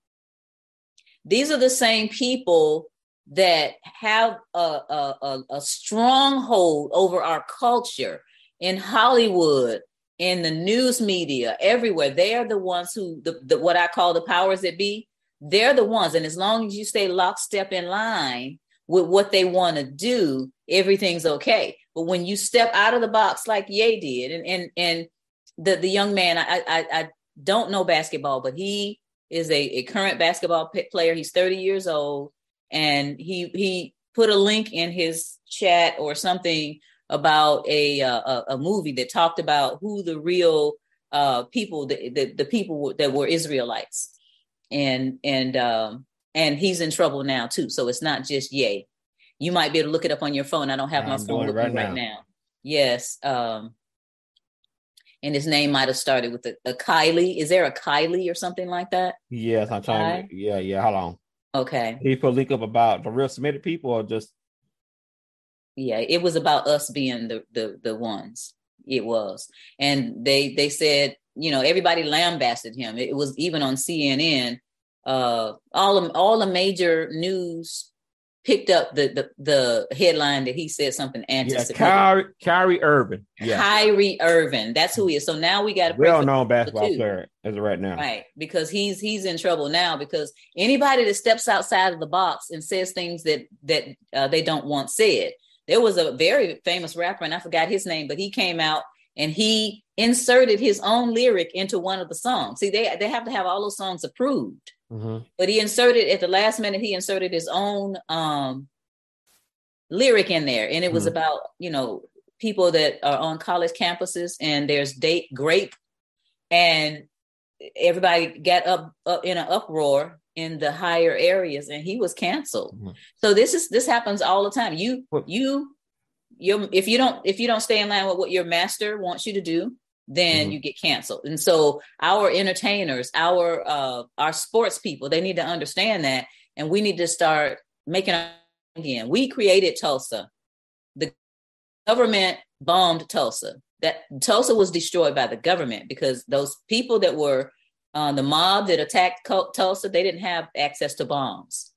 These are the same people that have a, a, a, stronghold over our culture in Hollywood, in the news media, everywhere. They are the ones who, the, the, what I call the powers that be, they're the ones. And as long as you stay lockstep in line with what they want to do, everything's okay. But when you step out of the box like Ye did, and and and the the young man, I I, I don't know basketball, but he is a, a current basketball player. He's 30 years old, and he he put a link in his chat or something about a uh, a, movie that talked about who the real uh, people the, the, the people that were Israelites, and and um, and he's in trouble now too. So it's not just Ye. You might be able to look it up on your phone. I don't have my I'm phone with right me right now. Yes. Um, and his name might have started with a, a, Kylie. Is there a Kylie or something like that? Yes, I'm trying. To, yeah, yeah. How long? Okay. He put a link up about the real Semitic people or just yeah, it was about us being the the the ones. It was. And they they said, you know, everybody lambasted him. It was even on CNN. Uh all of all the major news picked up the the, the headline that he said something anti-Semitic. Yeah, Kyrie, Kyrie Irving. Yeah. Kyrie Irving. That's who he is. So now we got a well known basketball player as of right now. Right. Because he's he's in trouble now because anybody that steps outside of the box and says things that that uh, they don't want said. There was a very famous rapper, and I forgot his name, but he came out and he inserted his own lyric into one of the songs. See, they they have to have all those songs approved. Mm-hmm. But he inserted at the last minute, he inserted his own um, lyric in there, and it was mm-hmm. about you know people that are on college campuses, and there's date grape, and everybody got up, up in an uproar in the higher areas, and he was canceled. Mm-hmm. So this is this happens all the time. You you you if you don't if you don't stay in line with what your master wants you to do then mm-hmm. you get canceled. And so our entertainers, our uh our sports people, they need to understand that and we need to start making again. We created Tulsa. The government bombed Tulsa. That Tulsa was destroyed by the government because those people that were uh, the mob that attacked Tulsa, they didn't have access to bombs.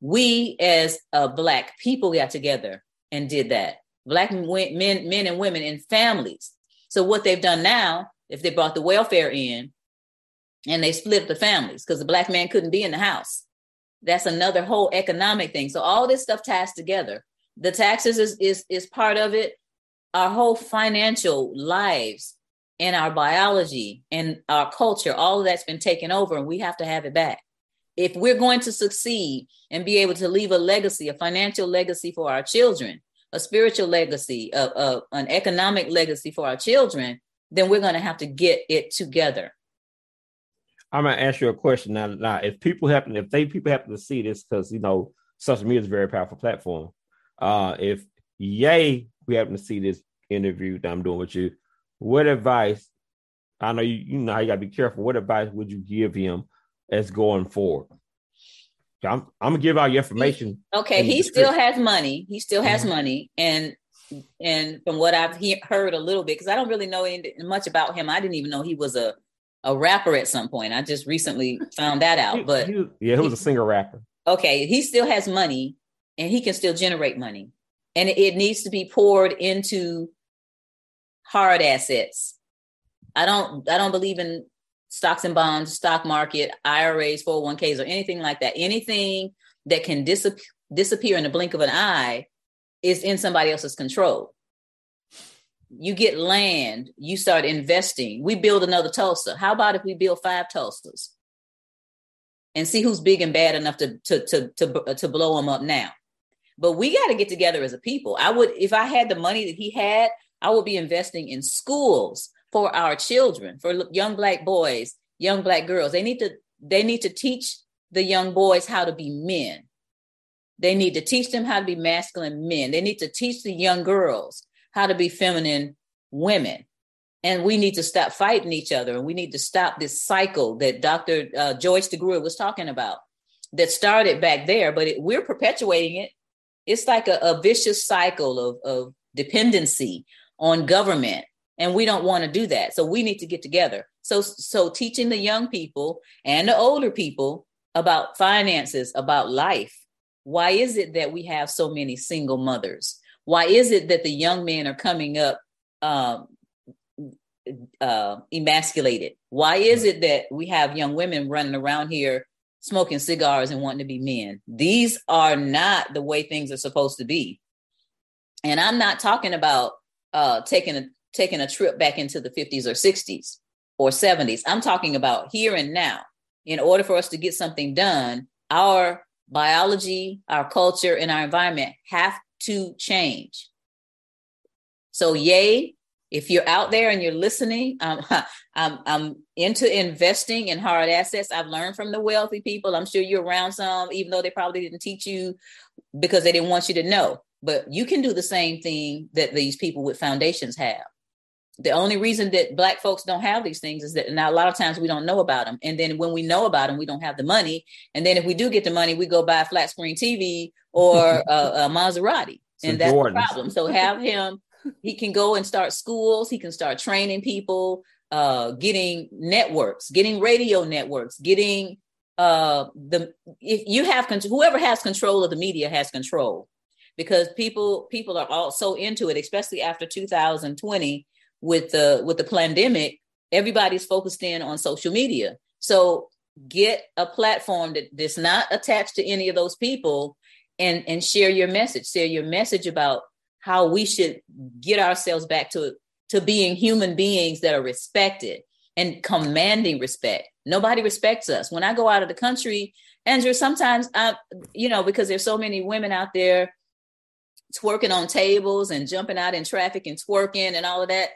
We, as a black people, got together and did that. Black men, men and women in families so what they've done now, if they brought the welfare in and they split the families because the black man couldn't be in the house, that's another whole economic thing. So all this stuff ties together. The taxes is is is part of it. Our whole financial lives and our biology and our culture, all of that's been taken over, and we have to have it back. If we're going to succeed and be able to leave a legacy, a financial legacy for our children, a spiritual legacy, a, a, an economic legacy for our children, then we're going to have to get it together. I'm gonna ask you a question now. Now, if people happen, if they people happen to see this, because you know, social media is a very powerful platform. Uh, if Ye, we happen to see this interview that I'm doing with you, what advice? I know you, you know you gotta be careful. What advice would you give him as going forward? I'm, I'm gonna give out your information. Okay, he still has money. He still has mm-hmm. money, and and from what I've he- heard a little bit, because I don't really know any, much about him. I didn't even know he was a a rapper at some point. I just recently found that out. But he, yeah, he was a singer rapper. Okay, he still has money, and he can still generate money, and it, it needs to be poured into hard assets. I don't I don't believe in stocks and bonds, stock market, IRAs, 401ks, or anything like that. Anything that can disappear disappear in the blink of an eye is in somebody else's control. You get land, you start investing. We build another Tulsa. How about if we build five Tulsas and see who's big and bad enough to to to to, to blow them up now? But we got to get together as a people. I would, if I had the money that he had, I would be investing in schools for our children, for young black boys, young black girls. They need to they need to teach the young boys how to be men. They need to teach them how to be masculine men. They need to teach the young girls how to be feminine women. And we need to stop fighting each other and we need to stop this cycle that Dr. Uh, Joyce DeGruy was talking about that started back there, but it, we're perpetuating it. It's like a, a vicious cycle of, of dependency on government and we don't want to do that. So we need to get together. So so teaching the young people and the older people about finances about life why is it that we have so many single mothers? Why is it that the young men are coming up um, uh, emasculated? Why is it that we have young women running around here smoking cigars and wanting to be men? These are not the way things are supposed to be. And i'm not talking about uh, taking a taking a trip back into the 50s or 60s or 70s. I'm talking about here and now. In order for us to get something done, our biology, our culture, and our environment have to change. So, Ye, if you're out there and you're listening, um, I'm, I'm into investing in hard assets. I've learned from the wealthy people. I'm sure you're around some, even though they probably didn't teach you because they didn't want you to know. But you can do the same thing that these people with foundations have the only reason that black folks don't have these things is that now a lot of times we don't know about them and then when we know about them we don't have the money. And then if we do get the money we go buy a flat screen tv or a, a maserati. And that's Jordans. the problem. So have him he can go and start schools. He can start training people uh, getting networks getting radio networks getting uh, the if you have whoever has control of the media has control. Because people people are all so into it especially after 2020 with the with the pandemic, everybody's focused in on social media. So get a platform that, that's not attached to any of those people and and share your message. Share your message about how we should get ourselves back to to being human beings that are respected and commanding respect. Nobody respects us. When I go out of the country, Andrew, sometimes I, you know, because there's so many women out there twerking on tables and jumping out in traffic and twerking and all of that.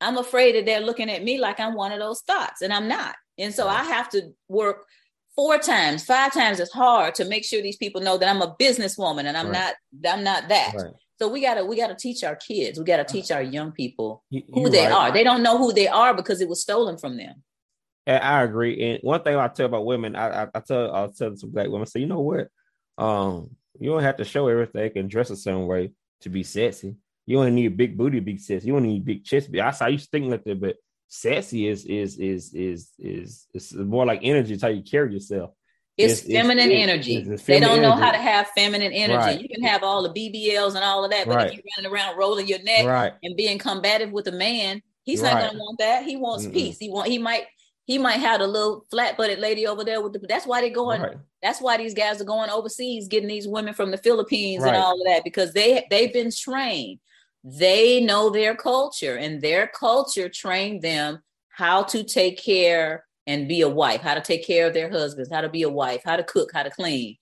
I'm afraid that they're looking at me like I'm one of those thoughts, and I'm not. And so I have to work four times, five times as hard to make sure these people know that I'm a businesswoman and I'm right. not I'm not that. Right. So we gotta we gotta teach our kids, we gotta teach our young people who You're they right. are. They don't know who they are because it was stolen from them. And I agree. And one thing I tell about women, I, I, I tell I'll tell some black women, say, you know what? Um, you don't have to show everything and dress a certain way to be sexy. You don't need a big booty, big chest. You don't need big chest. I saw you think like that, but sexy is is is is is is more like energy. It's how you carry yourself. It's, it's feminine it's, energy. It's feminine they don't know energy. how to have feminine energy. Right. You can have all the BBLs and all of that, but right. if you're running around rolling your neck right. and being combative with a man, he's not gonna want that. He wants Mm-mm. peace. He want he might he might have a little flat-butted lady over there with the that's why they're going that's why these guys are going overseas getting these women from the Philippines and all of that because they they've been trained they know their culture and their culture trained them how to take care and be a wife, how to take care of their husbands, how to be a wife, how to cook, how to clean.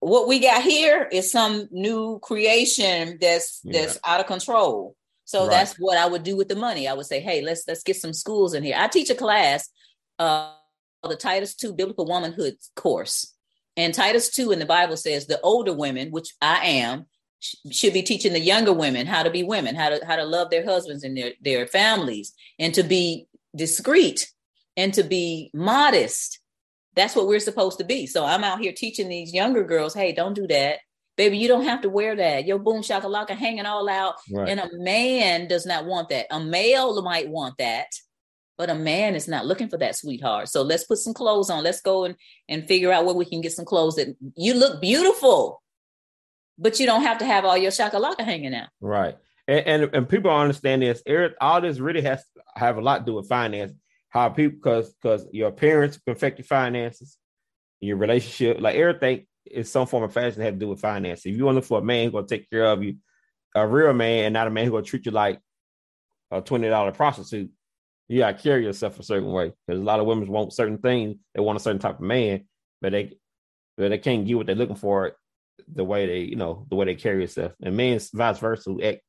What we got here is some new creation that's yeah. that's out of control. So right. that's what I would do with the money. I would say, hey, let's let's get some schools in here. I teach a class, uh, the Titus 2 Biblical Womanhood course. And Titus 2 in the Bible says the older women, which I am, should be teaching the younger women how to be women, how to how to love their husbands and their their families, and to be discreet and to be modest. That's what we're supposed to be. So I'm out here teaching these younger girls, hey, don't do that. Baby, you don't have to wear that. Your boom shakalaka hanging all out. Right. And a man does not want that. A male might want that, but a man is not looking for that, sweetheart. So let's put some clothes on. Let's go and, and figure out where we can get some clothes that you look beautiful but you don't have to have all your shakalaka hanging out. Right. And, and, and people understand this. Eric, All this really has to have a lot to do with finance. How people, because because your parents affect your finances, your relationship, like everything is some form of fashion that has to do with finance. If you want to look for a man who's gonna take care of you, a real man, and not a man who's gonna treat you like a twenty dollar prostitute, you gotta carry yourself a certain way. Because a lot of women want certain things. They want a certain type of man, but they but they can't get what they're looking for the way they, you know, the way they carry themselves. And men, vice versa, who act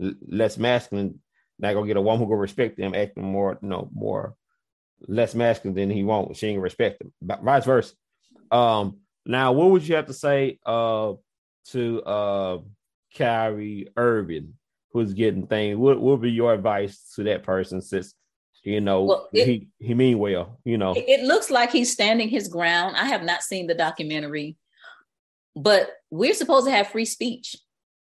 less masculine, not gonna get a woman who gonna respect them, acting more, you know, more less masculine than he won't. She ain't respect him. Vice versa. Um, now, what would you have to say uh to uh Kyrie Irving, who's getting things, what would be your advice to that person since you know well, it, he he mean well, you know. It looks like he's standing his ground. I have not seen the documentary, but we're supposed to have free speech.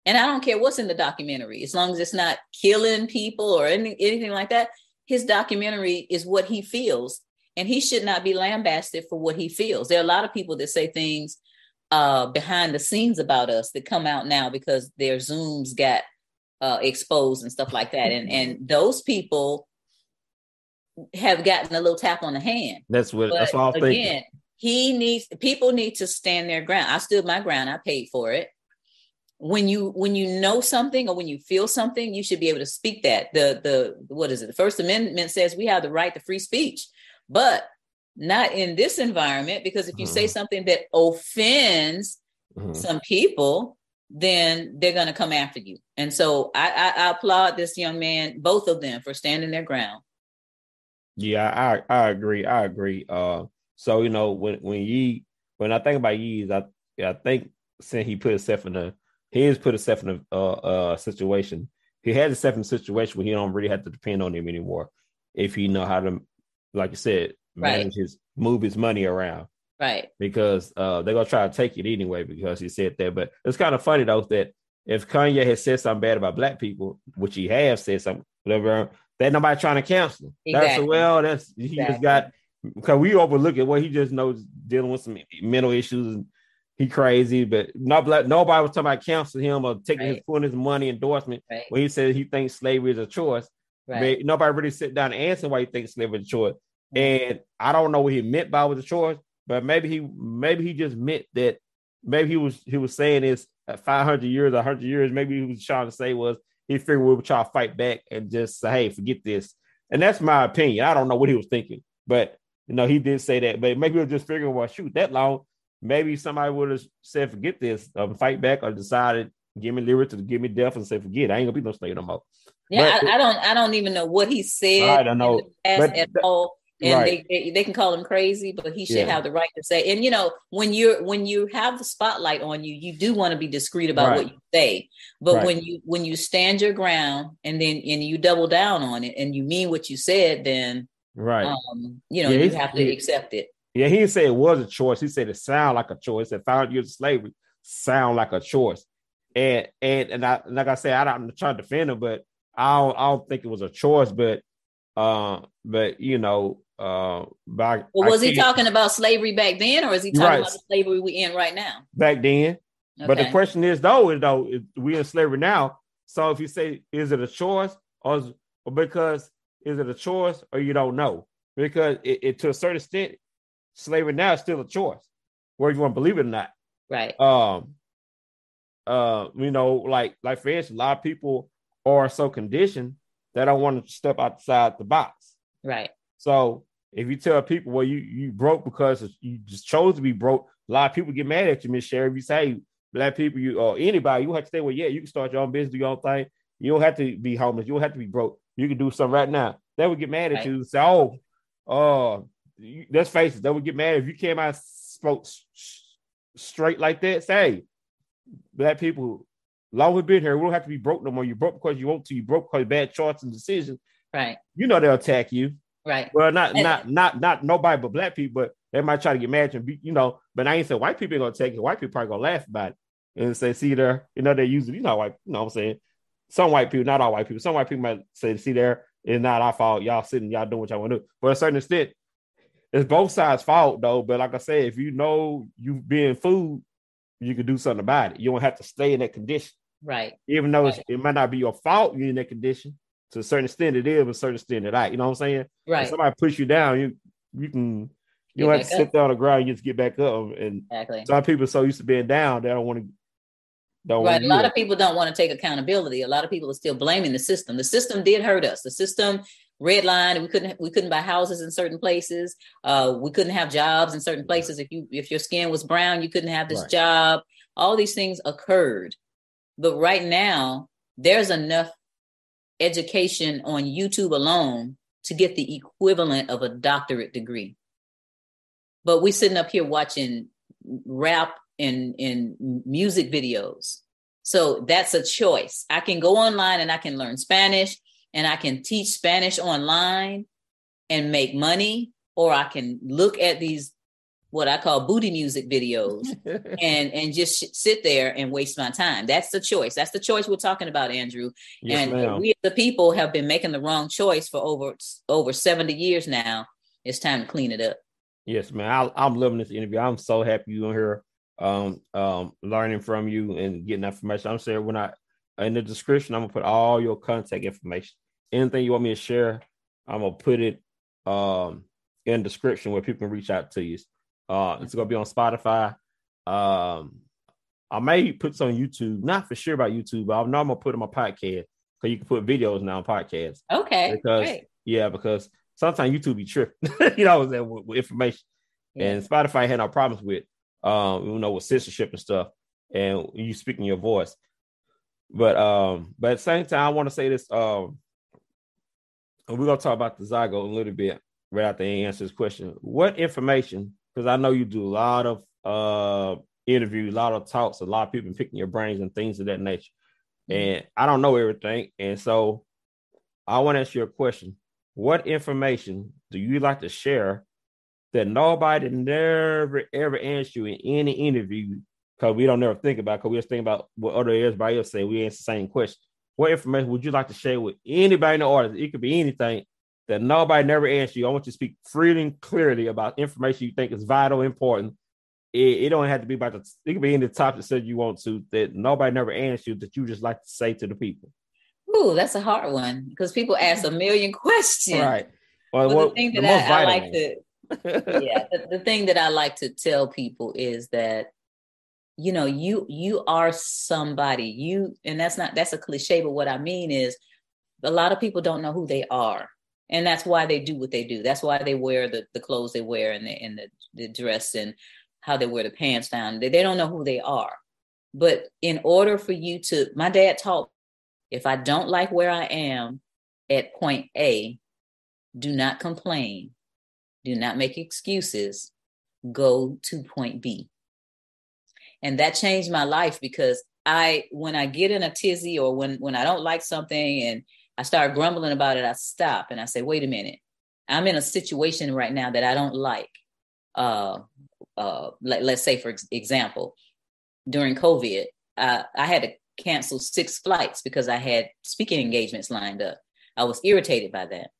And I don't care what's in the documentary, as long as it's not killing people or any, anything like that. His documentary is what he feels, and he should not be lambasted for what he feels. There are a lot of people that say things uh, behind the scenes about us that come out now because their Zooms got uh, exposed and stuff like that, and and those people have gotten a little tap on the hand. That's what. But that's I'm again, thinking. He needs people need to stand their ground. I stood my ground. I paid for it when you when you know something or when you feel something you should be able to speak that the the what is it the first amendment says we have the right to free speech but not in this environment because if you mm-hmm. say something that offends mm-hmm. some people then they're going to come after you and so I, I, I applaud this young man both of them for standing their ground yeah i i agree i agree uh so you know when when ye when i think about ye's i i think since he put himself in a he has put himself in a uh, uh, situation. He has himself in a situation where he don't really have to depend on him anymore. If he know how to, like you said, manage right. his move his money around. Right. Because uh, they're gonna try to take it anyway because he said that. But it's kind of funny though that if Kanye had said something bad about black people, which he has said something, whatever, that nobody trying to cancel. Exactly. That's well, that's he exactly. just got because we overlook it. What he just knows dealing with some mental issues and he crazy, but not nobody was talking about canceling him or taking right. his putting his money endorsement right. when he said he thinks slavery is a choice. Right. But nobody really sit down and answer why he thinks slavery is a choice. And I don't know what he meant by was a choice, but maybe he maybe he just meant that maybe he was he was saying this at 500 years, 100 years. Maybe he was trying to say was he figured we would try to fight back and just say, hey, forget this. And that's my opinion. I don't know what he was thinking, but you know, he did say that. But maybe was just figuring, well, shoot, that long maybe somebody would have said, forget this, um, fight back, or decided, give me liberty, give me death, and say, forget, I ain't gonna be no slave no more. Yeah, but, I, I, don't, I don't even know what he said. I don't know but, at all. And right. they, they, they can call him crazy, but he should yeah. have the right to say. And you know, when you're when you have the spotlight on you, you do want to be discreet about right. what you say. But right. when you when you stand your ground and then and you double down on it and you mean what you said, then right, um, you know, yeah, you have to accept it. Yeah, he didn't say it was a choice. He said it sounded like a choice. That five years of slavery sound like a choice. And and and I like I said, I don't, I'm trying to defend him, but I don't, I don't think it was a choice. But uh, but you know, uh, by, well, was he talking about slavery back then, or is he talking right. about the slavery we in right now? Back then. Okay. But the question is, though, is though we in slavery now. So if you say, is it a choice, or, is, or because is it a choice, or you don't know? Because it, it to a certain extent, slavery now is still a choice, whether you want to believe it or not. Right. Um. Uh, you know, like like for instance, a lot of people are so conditioned that don't want to step outside the box. Right. So if you tell people, well, you you broke because you just chose to be broke, a lot of people get mad at you, Miss Sherry. If you say black people, you or anybody, you have to say, well, yeah, you can start your own business, do your own thing. You don't have to be homeless. You don't have to be broke. You can do something right now. They would get mad at right. you and say, oh, uh, let's face it, they would get mad if you came out spoke straight like that. Say, black people, long we been here, we don't have to be broke no more. You broke because you want to. You broke because bad choices and decisions. Right. You know they'll attack you. Right. Well, not and, not not not nobody but black people, but they might try to get mad and be, you know. But I ain't saying white people gonna take it. White people probably gonna laugh about it and say, see there, you know, they use it. You know, white. You know what I'm saying? Some white people, not all white people. Some white people might say, see there, it's not our fault. Y'all sitting, y'all doing what y'all want to do. But a certain extent, it's both sides' fault though. But like I said, if you know you being food, you can do something about it. You don't have to stay in that condition. Right. Even though right. it might not be your fault you're in that condition. To a certain extent it is, but a certain extent it ain't. You know what I'm saying? Right. If somebody push you down, you you can you don't have to sit down on the ground, you just get back up. And exactly. some people are so used to being down, they don't want to don't right. A lot it. of people don't want to take accountability. A lot of people are still blaming the system. The system did hurt us. The system red line we couldn't we couldn't buy houses in certain places uh we couldn't have jobs in certain places if you if your skin was brown you couldn't have this right. job all these things occurred but right now there's enough education on youtube alone to get the equivalent of a doctorate degree but we sitting up here watching rap and in music videos So that's a choice. I can go online and I can learn Spanish and I can teach Spanish online and make money, or I can look at these what I call booty music videos and and just sit there and waste my time. That's the choice. That's the choice we're talking about, Andrew. Yes, and ma'am. we the people have been making the wrong choice for over over 70 years now. It's time to clean it up. Yes, man. I, am loving this interview. I'm so happy you're here um um learning from you and getting information. I'm saying when I in the description, I'm gonna put all your contact information. Anything you want me to share, I'm gonna put it um in description where people can reach out to you. Uh, it's gonna be on Spotify. Um, I may put some on YouTube. Not for sure about YouTube, but I know I'm gonna put in my podcast because you can put videos now on podcasts. Okay. Because great. yeah, because sometimes YouTube be tripping, you know, with, with information, yeah. and Spotify had no problems with, um, you know, with censorship and stuff, and you speaking your voice. But um, but at the same time, I want to say this. Um, we're gonna talk about the Zeitgeist a little bit right after he answers this question. What information because I know you do a lot of uh interviews, a lot of talks, a lot of people picking your brains and things of that nature. Mm-hmm. And I don't know everything. And so I want to ask you a question. What information do you like to share that nobody never ever asked you in any interview? Because we don't never think about because we just think about what other everybody else say. We answer the same question. What information would you like to share with anybody in the audience? It could be anything that nobody never asked you. I want you to speak freely and clearly about information you think is vital, important. It, it don't have to be about the. It could be any topic that said you want to that nobody never asked you that you just like to say to the people. Ooh, that's a hard one because people ask a million questions. Right. Well, well the thing that the I, I, like to, yeah, the, the thing that I like to tell people is that you know you you are somebody you and that's not that's a cliche but what i mean is a lot of people don't know who they are and that's why they do what they do. That's why they wear the, the clothes they wear and the and the, the dress and how they wear the pants down. They, they don't know who they are. But in order for you to, my dad taught, if I don't like where I am at point A, do not complain, do not make excuses, go to point B. And that changed my life because I, when I get in a tizzy or when when I don't like something and I start grumbling about it, I stop and I say, wait a minute. I'm in a situation right now that I don't like. Uh, uh, let, us say, for example, during COVID, uh, I had to cancel six flights because I had speaking engagements lined up. I was irritated by that.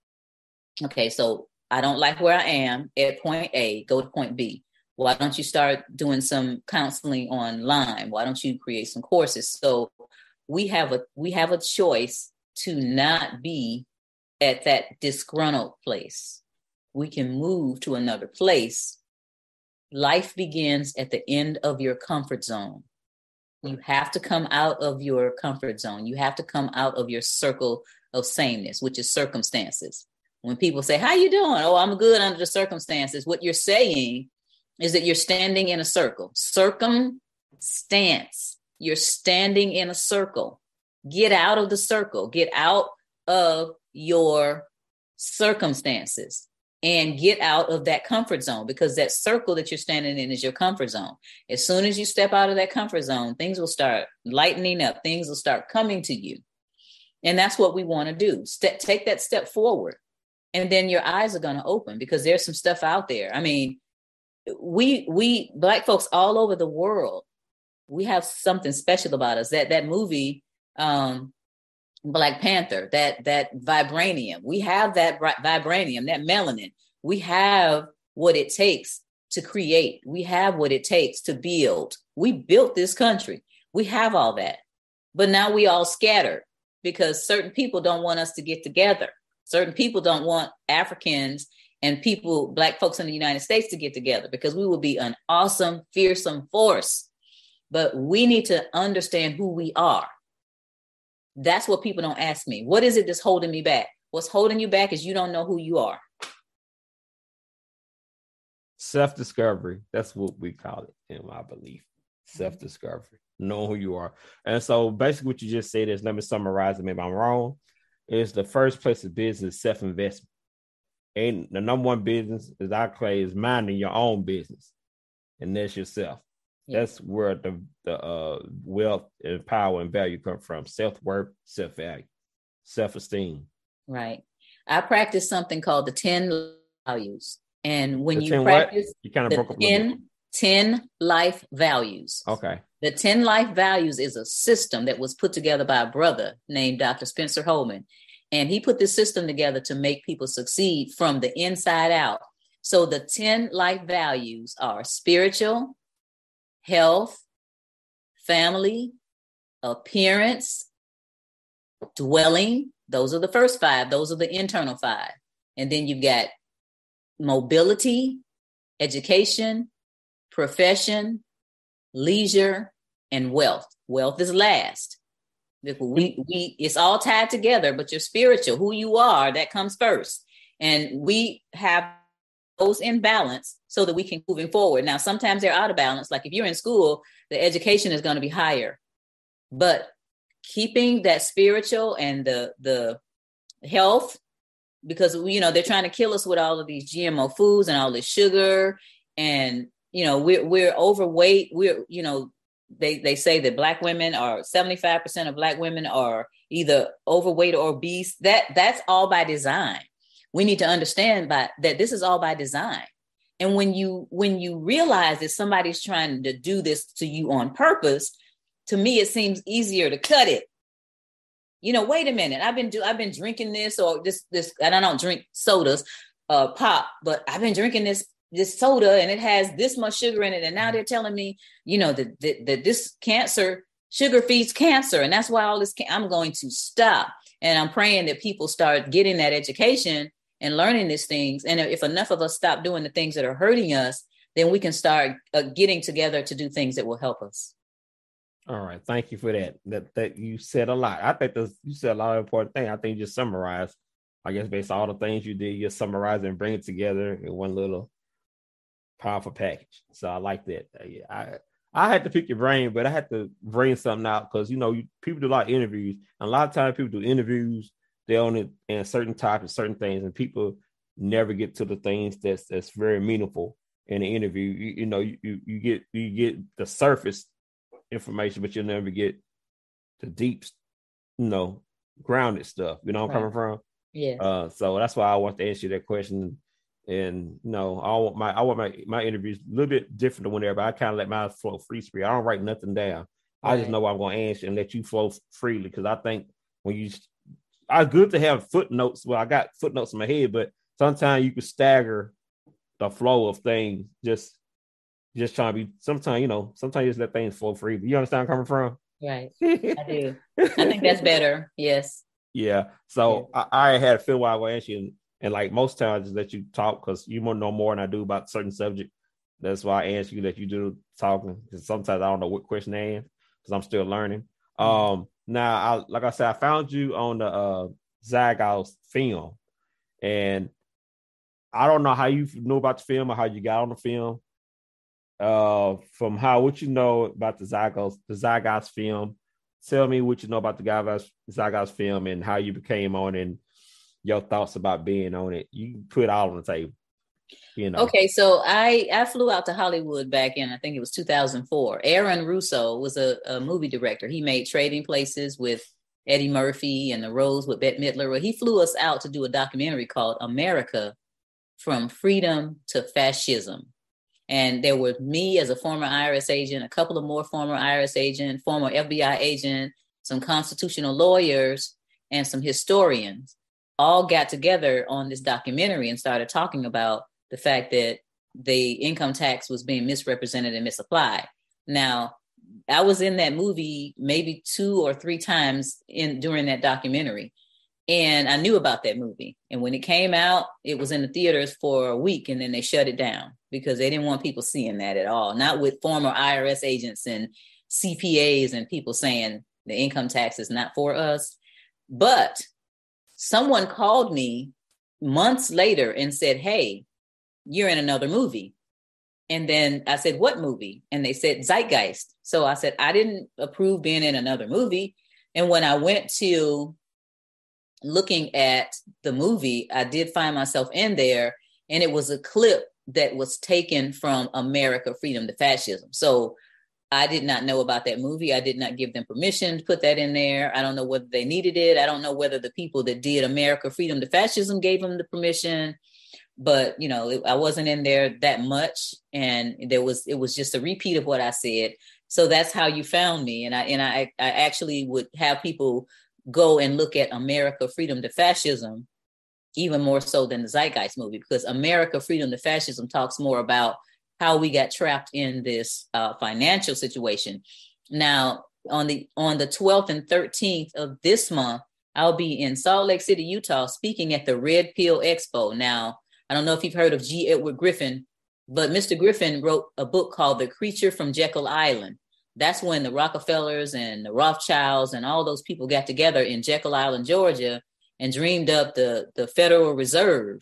Okay, so I don't like where I am at point A, go to point B. Why don't you start doing some counseling online? Why don't you create some courses? So we have a we have a choice to not be at that disgruntled place. We can move to another place. Life begins at the end of your comfort zone. You have to come out of your comfort zone. You have to come out of your circle of sameness, which is circumstances. When people say, How you doing? Oh, I'm good under the circumstances. What you're saying is that you're standing in a circle. Circumstance. You're standing in a circle. Get out of the circle, get out of your circumstances and get out of that comfort zone because that circle that you're standing in is your comfort zone. As soon as you step out of that comfort zone, things will start lightening up, things will start coming to you. And that's what we want to do. Step, take that step forward. And then your eyes are going to open because there's some stuff out there. I mean, we we black folks all over the world, we have something special about us. That that movie um, Black Panther, that that vibranium. We have that vibranium, that melanin. We have what it takes to create. We have what it takes to build. We built this country. We have all that. But now we all scattered because certain people don't want us to get together. Certain people don't want Africans and people, black folks in the United States to get together because we will be an awesome, fearsome force. But we need to understand who we are. That's what people don't ask me. What is it that's holding me back? What's holding you back is you don't know who you are. Self discovery. That's what we call it, in my belief. Self discovery. Know who you are. And so basically, what you just said is let me summarize it. Maybe I'm wrong. Is the first place of business self investment. And the number one business, as I say, is minding your own business. And that's yourself. Yeah. That's where the the uh, wealth and power and value come from: self worth, self value, self esteem. Right. I practice something called the ten values, and when the you practice, what? you kind of broke up. 10, 10 life values. Okay. The 10 life values is a system that was put together by a brother named Dr. Spencer Holman. And he put this system together to make people succeed from the inside out. So the 10 life values are spiritual, health, family, appearance, dwelling. Those are the first five. Those are the internal five. And then you've got mobility, education, profession, leisure, and wealth. Wealth is last. We, we, it's all tied together, but your spiritual, who you are, that comes first. And we have those in balance so that we can moving forward. Now, sometimes they're out of balance. Like if you're in school, the education is going to be higher, but keeping that spiritual and the the health, because you know they're trying to kill us with all of these GMO foods and all this sugar, and you know we're we're overweight. We're you know they they say that black women are 75% of black women are either overweight or obese. That that's all by design. We need to understand by, that this is all by design. And when you when you realize that somebody's trying to do this to you on purpose to me it seems easier to cut it. You know wait a minute. I've been do i've been drinking this or this this and i don't drink sodas uh pop but i've been drinking this this soda and it has this much sugar in it. And now they're telling me you know that that, that this cancer sugar feeds cancer. And that's why all this can- i'm going to stop. And i'm praying that people start getting that education and learning these things. And if enough of us stop doing the things that are hurting us then we can start uh, getting together to do things that will help us. All right. Thank you for that. That that you said a lot. I think this, you said a lot of important things i think you just summarized i guess based on all the things you did you summarize and bring it together in one little powerful package. So I like that. Uh, I I had to pick your brain, but I had to bring something out because you know you, people do a lot of interviews. And a lot of times people do interviews, they own it in certain topics, certain things, and people never get to the things that's that's very meaningful in the interview. You, you know, you, you get you get the surface information, but you'll never get the deep, you know, grounded stuff. You know I'm right. coming from? Yeah. Uh, so that's why I want to ask you that question and you know, I want my I want my my interviews a little bit different than whenever I kind of let my flow free spree. I don't write nothing down. Right. I just know I'm going to answer and let you flow freely because I think when you, I good to have footnotes. Well, I got footnotes in my head, but sometimes you can stagger the flow of things. Just, just trying to be. Sometimes you know, sometimes you just let things flow free. You understand where I'm coming from? Right, I do. I think that's better. Yes. Yeah. So yeah. I, I had a feel while I was answering and like most times, let you talk because you more know more than I do about certain subject. That's why I ask you that you do talking because sometimes I don't know what question to ask because I'm still learning. Um, now, I, like I said, I found you on the uh, Zeitgeist film, and I don't know how you know about the film or how you got on the film. Uh, from how what you know about the Zeitgeist, the Zeitgeist film. Tell me what you know about the Zeitgeist, Zeitgeist film and how you became on and your thoughts about being on it. You put all on the table. You know. Okay, so I I flew out to Hollywood back in I think it was 2004. Aaron Russo was a, a movie director. He made Trading Places with Eddie Murphy and The Rose with Bette Midler. Well, he flew us out to do a documentary called America from Freedom to Fascism. And there were me as a former IRS agent, a couple of more former IRS agent, former FBI agent, some constitutional lawyers, and some historians all got together on this documentary and started talking about the fact that the income tax was being misrepresented and misapplied. Now, I was in that movie maybe two or three times in during that documentary. And I knew about that movie. And when it came out, it was in the theaters for a week and then they shut it down because they didn't want people seeing that at all. Not with former IRS agents and CPAs and people saying the income tax is not for us. But someone called me months later and said, Hey, you're in another movie. And then I said, What movie? And they said, Zeitgeist. So I said, I didn't approve being in another movie. And when I went to looking at the movie, I did find myself in there, and it was a clip that was taken from America Freedom to Fascism. So I did not know about that movie. I did not give them permission to put that in there. I don't know whether they needed it. I don't know whether the people that did America Freedom to Fascism gave them the permission. But you know, it, I wasn't in there that much, and there was it was just a repeat of what I said. So that's how you found me, and I and I I actually would have people go and look at America Freedom to Fascism, even more so than the Zeitgeist movie, because America Freedom to Fascism talks more about how we got trapped in this uh, financial situation. Now, on the on the 12th and 13th of this month, I'll be in Salt Lake City, Utah, speaking at the Red Pill Expo. Now, I don't know if you've heard of G. Edward Griffin, but Mr. Griffin wrote a book called The Creature from Jekyll Island. That's when the Rockefellers and the Rothschilds and all those people got together in Jekyll Island, Georgia, and dreamed up the, the Federal Reserve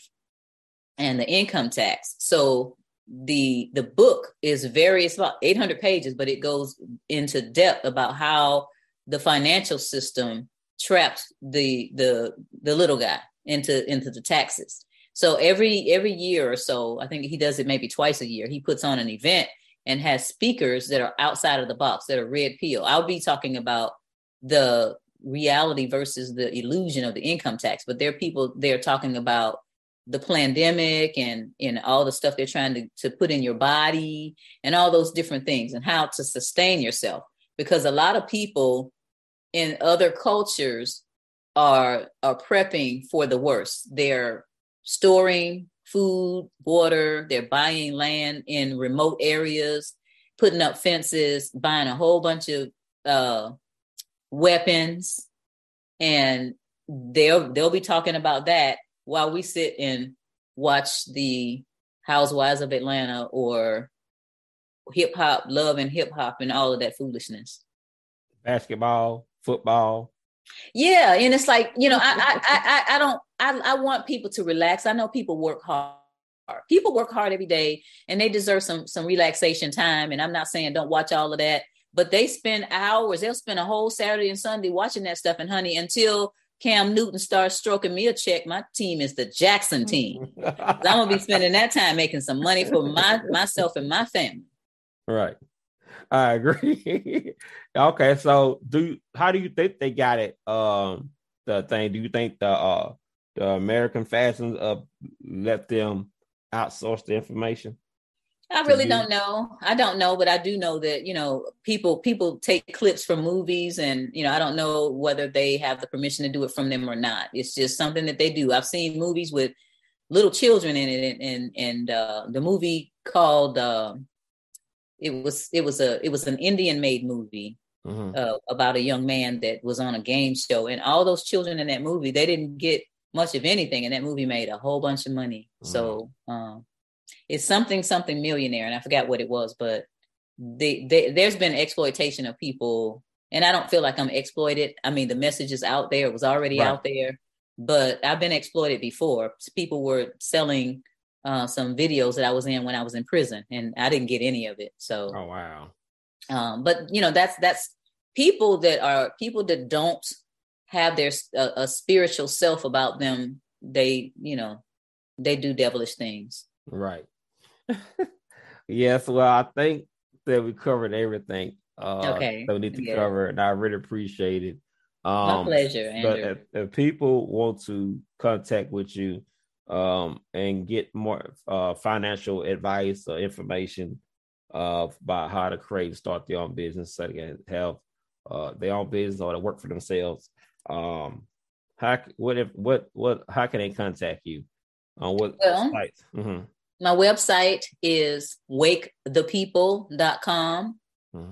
and the income tax. So the the book is very it's about 800 pages but it goes into depth about how the financial system trapped the the the little guy into into the taxes. So every every year or so i think he does it maybe twice a year he puts on an event and has speakers that are outside of the box that are red pill. I'll be talking about the reality versus the illusion of the income tax but there are people there talking about the pandemic and and all the stuff they're trying to, to put in your body and all those different things and how to sustain yourself. Because a lot of people in other cultures are are prepping for the worst. They're storing food water they're buying land in remote areas putting up fences buying a whole bunch of uh, weapons. And they'll they'll be talking about that while we sit and watch the Housewives of Atlanta or hip hop, love and hip hop and all of that foolishness. Basketball, football. Yeah, and it's like you know, I I I, I don't I I want people to relax. I know people work hard. People work hard every day, and they deserve some some relaxation time. And I'm not saying don't watch all of that, but they spend hours. They'll spend a whole Saturday and Sunday watching that stuff. And honey, until Cam Newton starts stroking me a check, my team is the Jackson team. I'm gonna be spending that time making some money for my myself and my family. Right. I agree. okay, so do how do you think they got it? Um, the thing. Do you think the uh the American Fascism uh let them outsource the information? I really don't know. I don't know, but I do know that you know people people take clips from movies, and you know I don't know whether they have the permission to do it from them or not. It's just something that they do. I've seen movies with little children in it, and and, and uh, the movie called uh, it was it was a it was an Indian made movie mm-hmm. uh, about a young man that was on a game show, and all those children in that movie they didn't get much of anything, and that movie made a whole bunch of money. Mm-hmm. So. Um, it's something something millionaire, and I forgot what it was, but there's been exploitation of people, and I don't feel like I'm exploited. I mean, the message is out there; it was already right. out there, but I've been exploited before. People were selling uh, some videos that I was in when I was in prison, and I didn't get any of it. So, oh wow. Um, but you know, that's that's people that are people that don't have their uh, a spiritual self about them. They, you know, they do devilish things. Right. yes. Well, I think that we covered everything. Uh, okay. That we need to yeah. cover, and I really appreciate it. Um, My pleasure. Andrew. But if, if, people want to contact with you um, and get more uh, financial advice or information uh, about how to create and start their own business, so they can have uh, their own business or to work for themselves, um, how what if what what how can they contact you? On what well, sites? Mm-hmm. My website is wakethepeople.com. Mm-hmm.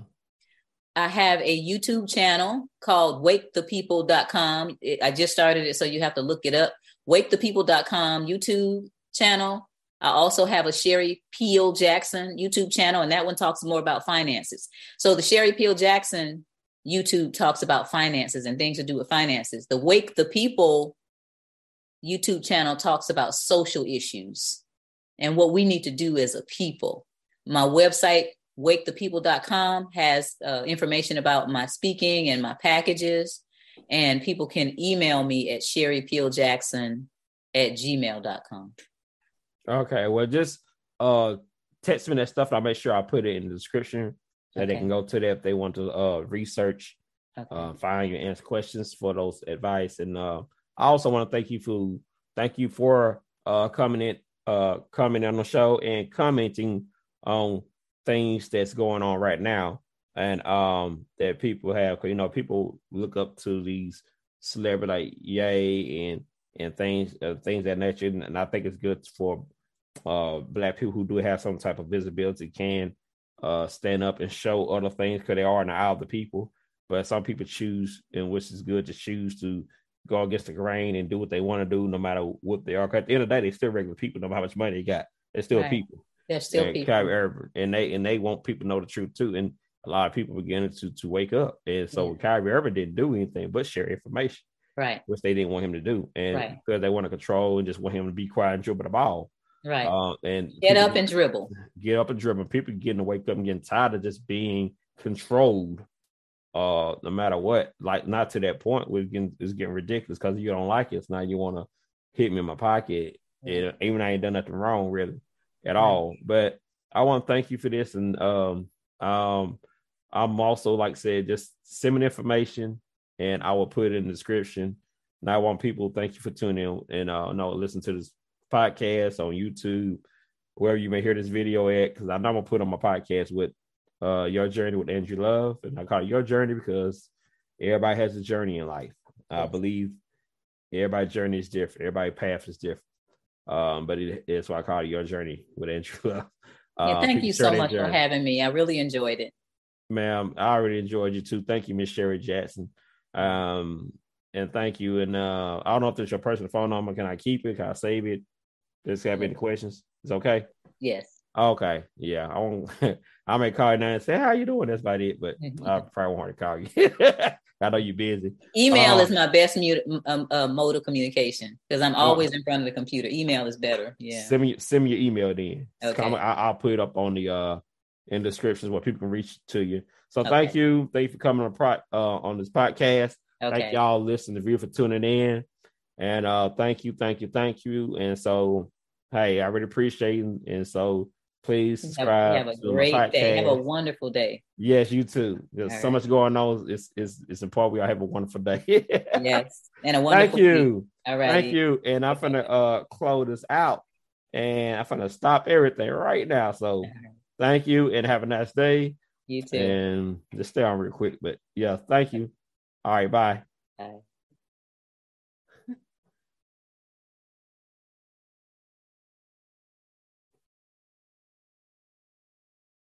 I have a YouTube channel called wakethepeople.com. I just started it, so you have to look it up. Wakethepeople.com YouTube channel. I also have a Sherry Peel Jackson YouTube channel, and that one talks more about finances. So the Sherry Peel Jackson YouTube talks about finances and things to do with finances. The Wake the People YouTube channel talks about social issues and what we need to do as a people. My website, wakethepeople.com, has uh, information about my speaking and my packages. And people can email me at sherrypeeljackson at gmail.com. Okay. Well, just uh, text me that stuff. and I'll make sure I put it in the description that okay. they can go to that if they want to uh, research, okay. uh, find you, answer questions for those advice. And uh, I also want to thank you for thank you for uh, coming in, uh, coming on the show and commenting on things that's going on right now. And um that people have you know people look up to these celebrity like Ye and and things uh, things that nature. And I think it's good for uh black people who do have some type of visibility can uh stand up and show other things because they are in the eye of the people. But some people choose and which is good to choose to go against the grain and do what they want to do no matter what they are at the end of the day they're still regular people no matter how much money they got they're still right. people they're still and people and they and they want people to know the truth too and a lot of people beginning to to wake up and so yeah. Kyrie Irving didn't do anything but share information right? Which they didn't want him to do, and right. because they want to control and just want him to be quiet and dribble the ball, right? Uh, and get up and dribble, get up and dribble. People getting to wake up and getting tired of just being controlled, uh, no matter what. Like not to that point we're getting, it's getting ridiculous because you don't like it. It's now you want to hit me in my pocket, and even I ain't done nothing wrong really at all. But I want to thank you for this, and um, um, I'm also like I said, just send me information and I will put it in the description. And I want people thank you for tuning in and uh no listen to this podcast on YouTube, wherever you may hear this video at, because i know I'm gonna put on my podcast with uh your journey with Andrew Love, and I call it your journey because everybody has a journey in life. I believe everybody's journey is different, everybody's path is different. Um, but it is why I call it your journey with Andrew Love. Uh, yeah, thank you so much journey. for having me. I really enjoyed it. Ma'am, I already enjoyed you too. Thank you, Miss Sherry Jackson. Um, and thank you. And uh, I don't know if there's your personal phone number. Can I keep it? Can I save it? Does have any questions? It's okay. Yes. Okay. Yeah. I won't. I may call you now and say, "How you doing?" That's about it. But I probably won't want to call you. I know you're busy. Email um, is my best mute, um, uh, mode of communication because I'm always in front of the computer. Email is better. Yeah. Send me send me your email then. Okay. I, will put it up on the uh in descriptions where people can reach to you. So okay. thank you. Thank you for coming on pro, uh, on this podcast. Okay. Thank y'all listening to view for tuning in. And uh thank you, thank you, thank you. And so hey, I really appreciate it. And so please subscribe. Have, have a great day. Have a wonderful day. Yes, you too. There's all so right. much going on. It's, it's it's important we all have a wonderful day. yes. And a wonderful Thank you. All right. Thank you. And I'm gonna uh close this out and I'm gonna stop everything right now. So thank you and have a nice day. You too. And just stay on real quick. But yeah, thank you. All right, bye. Bye.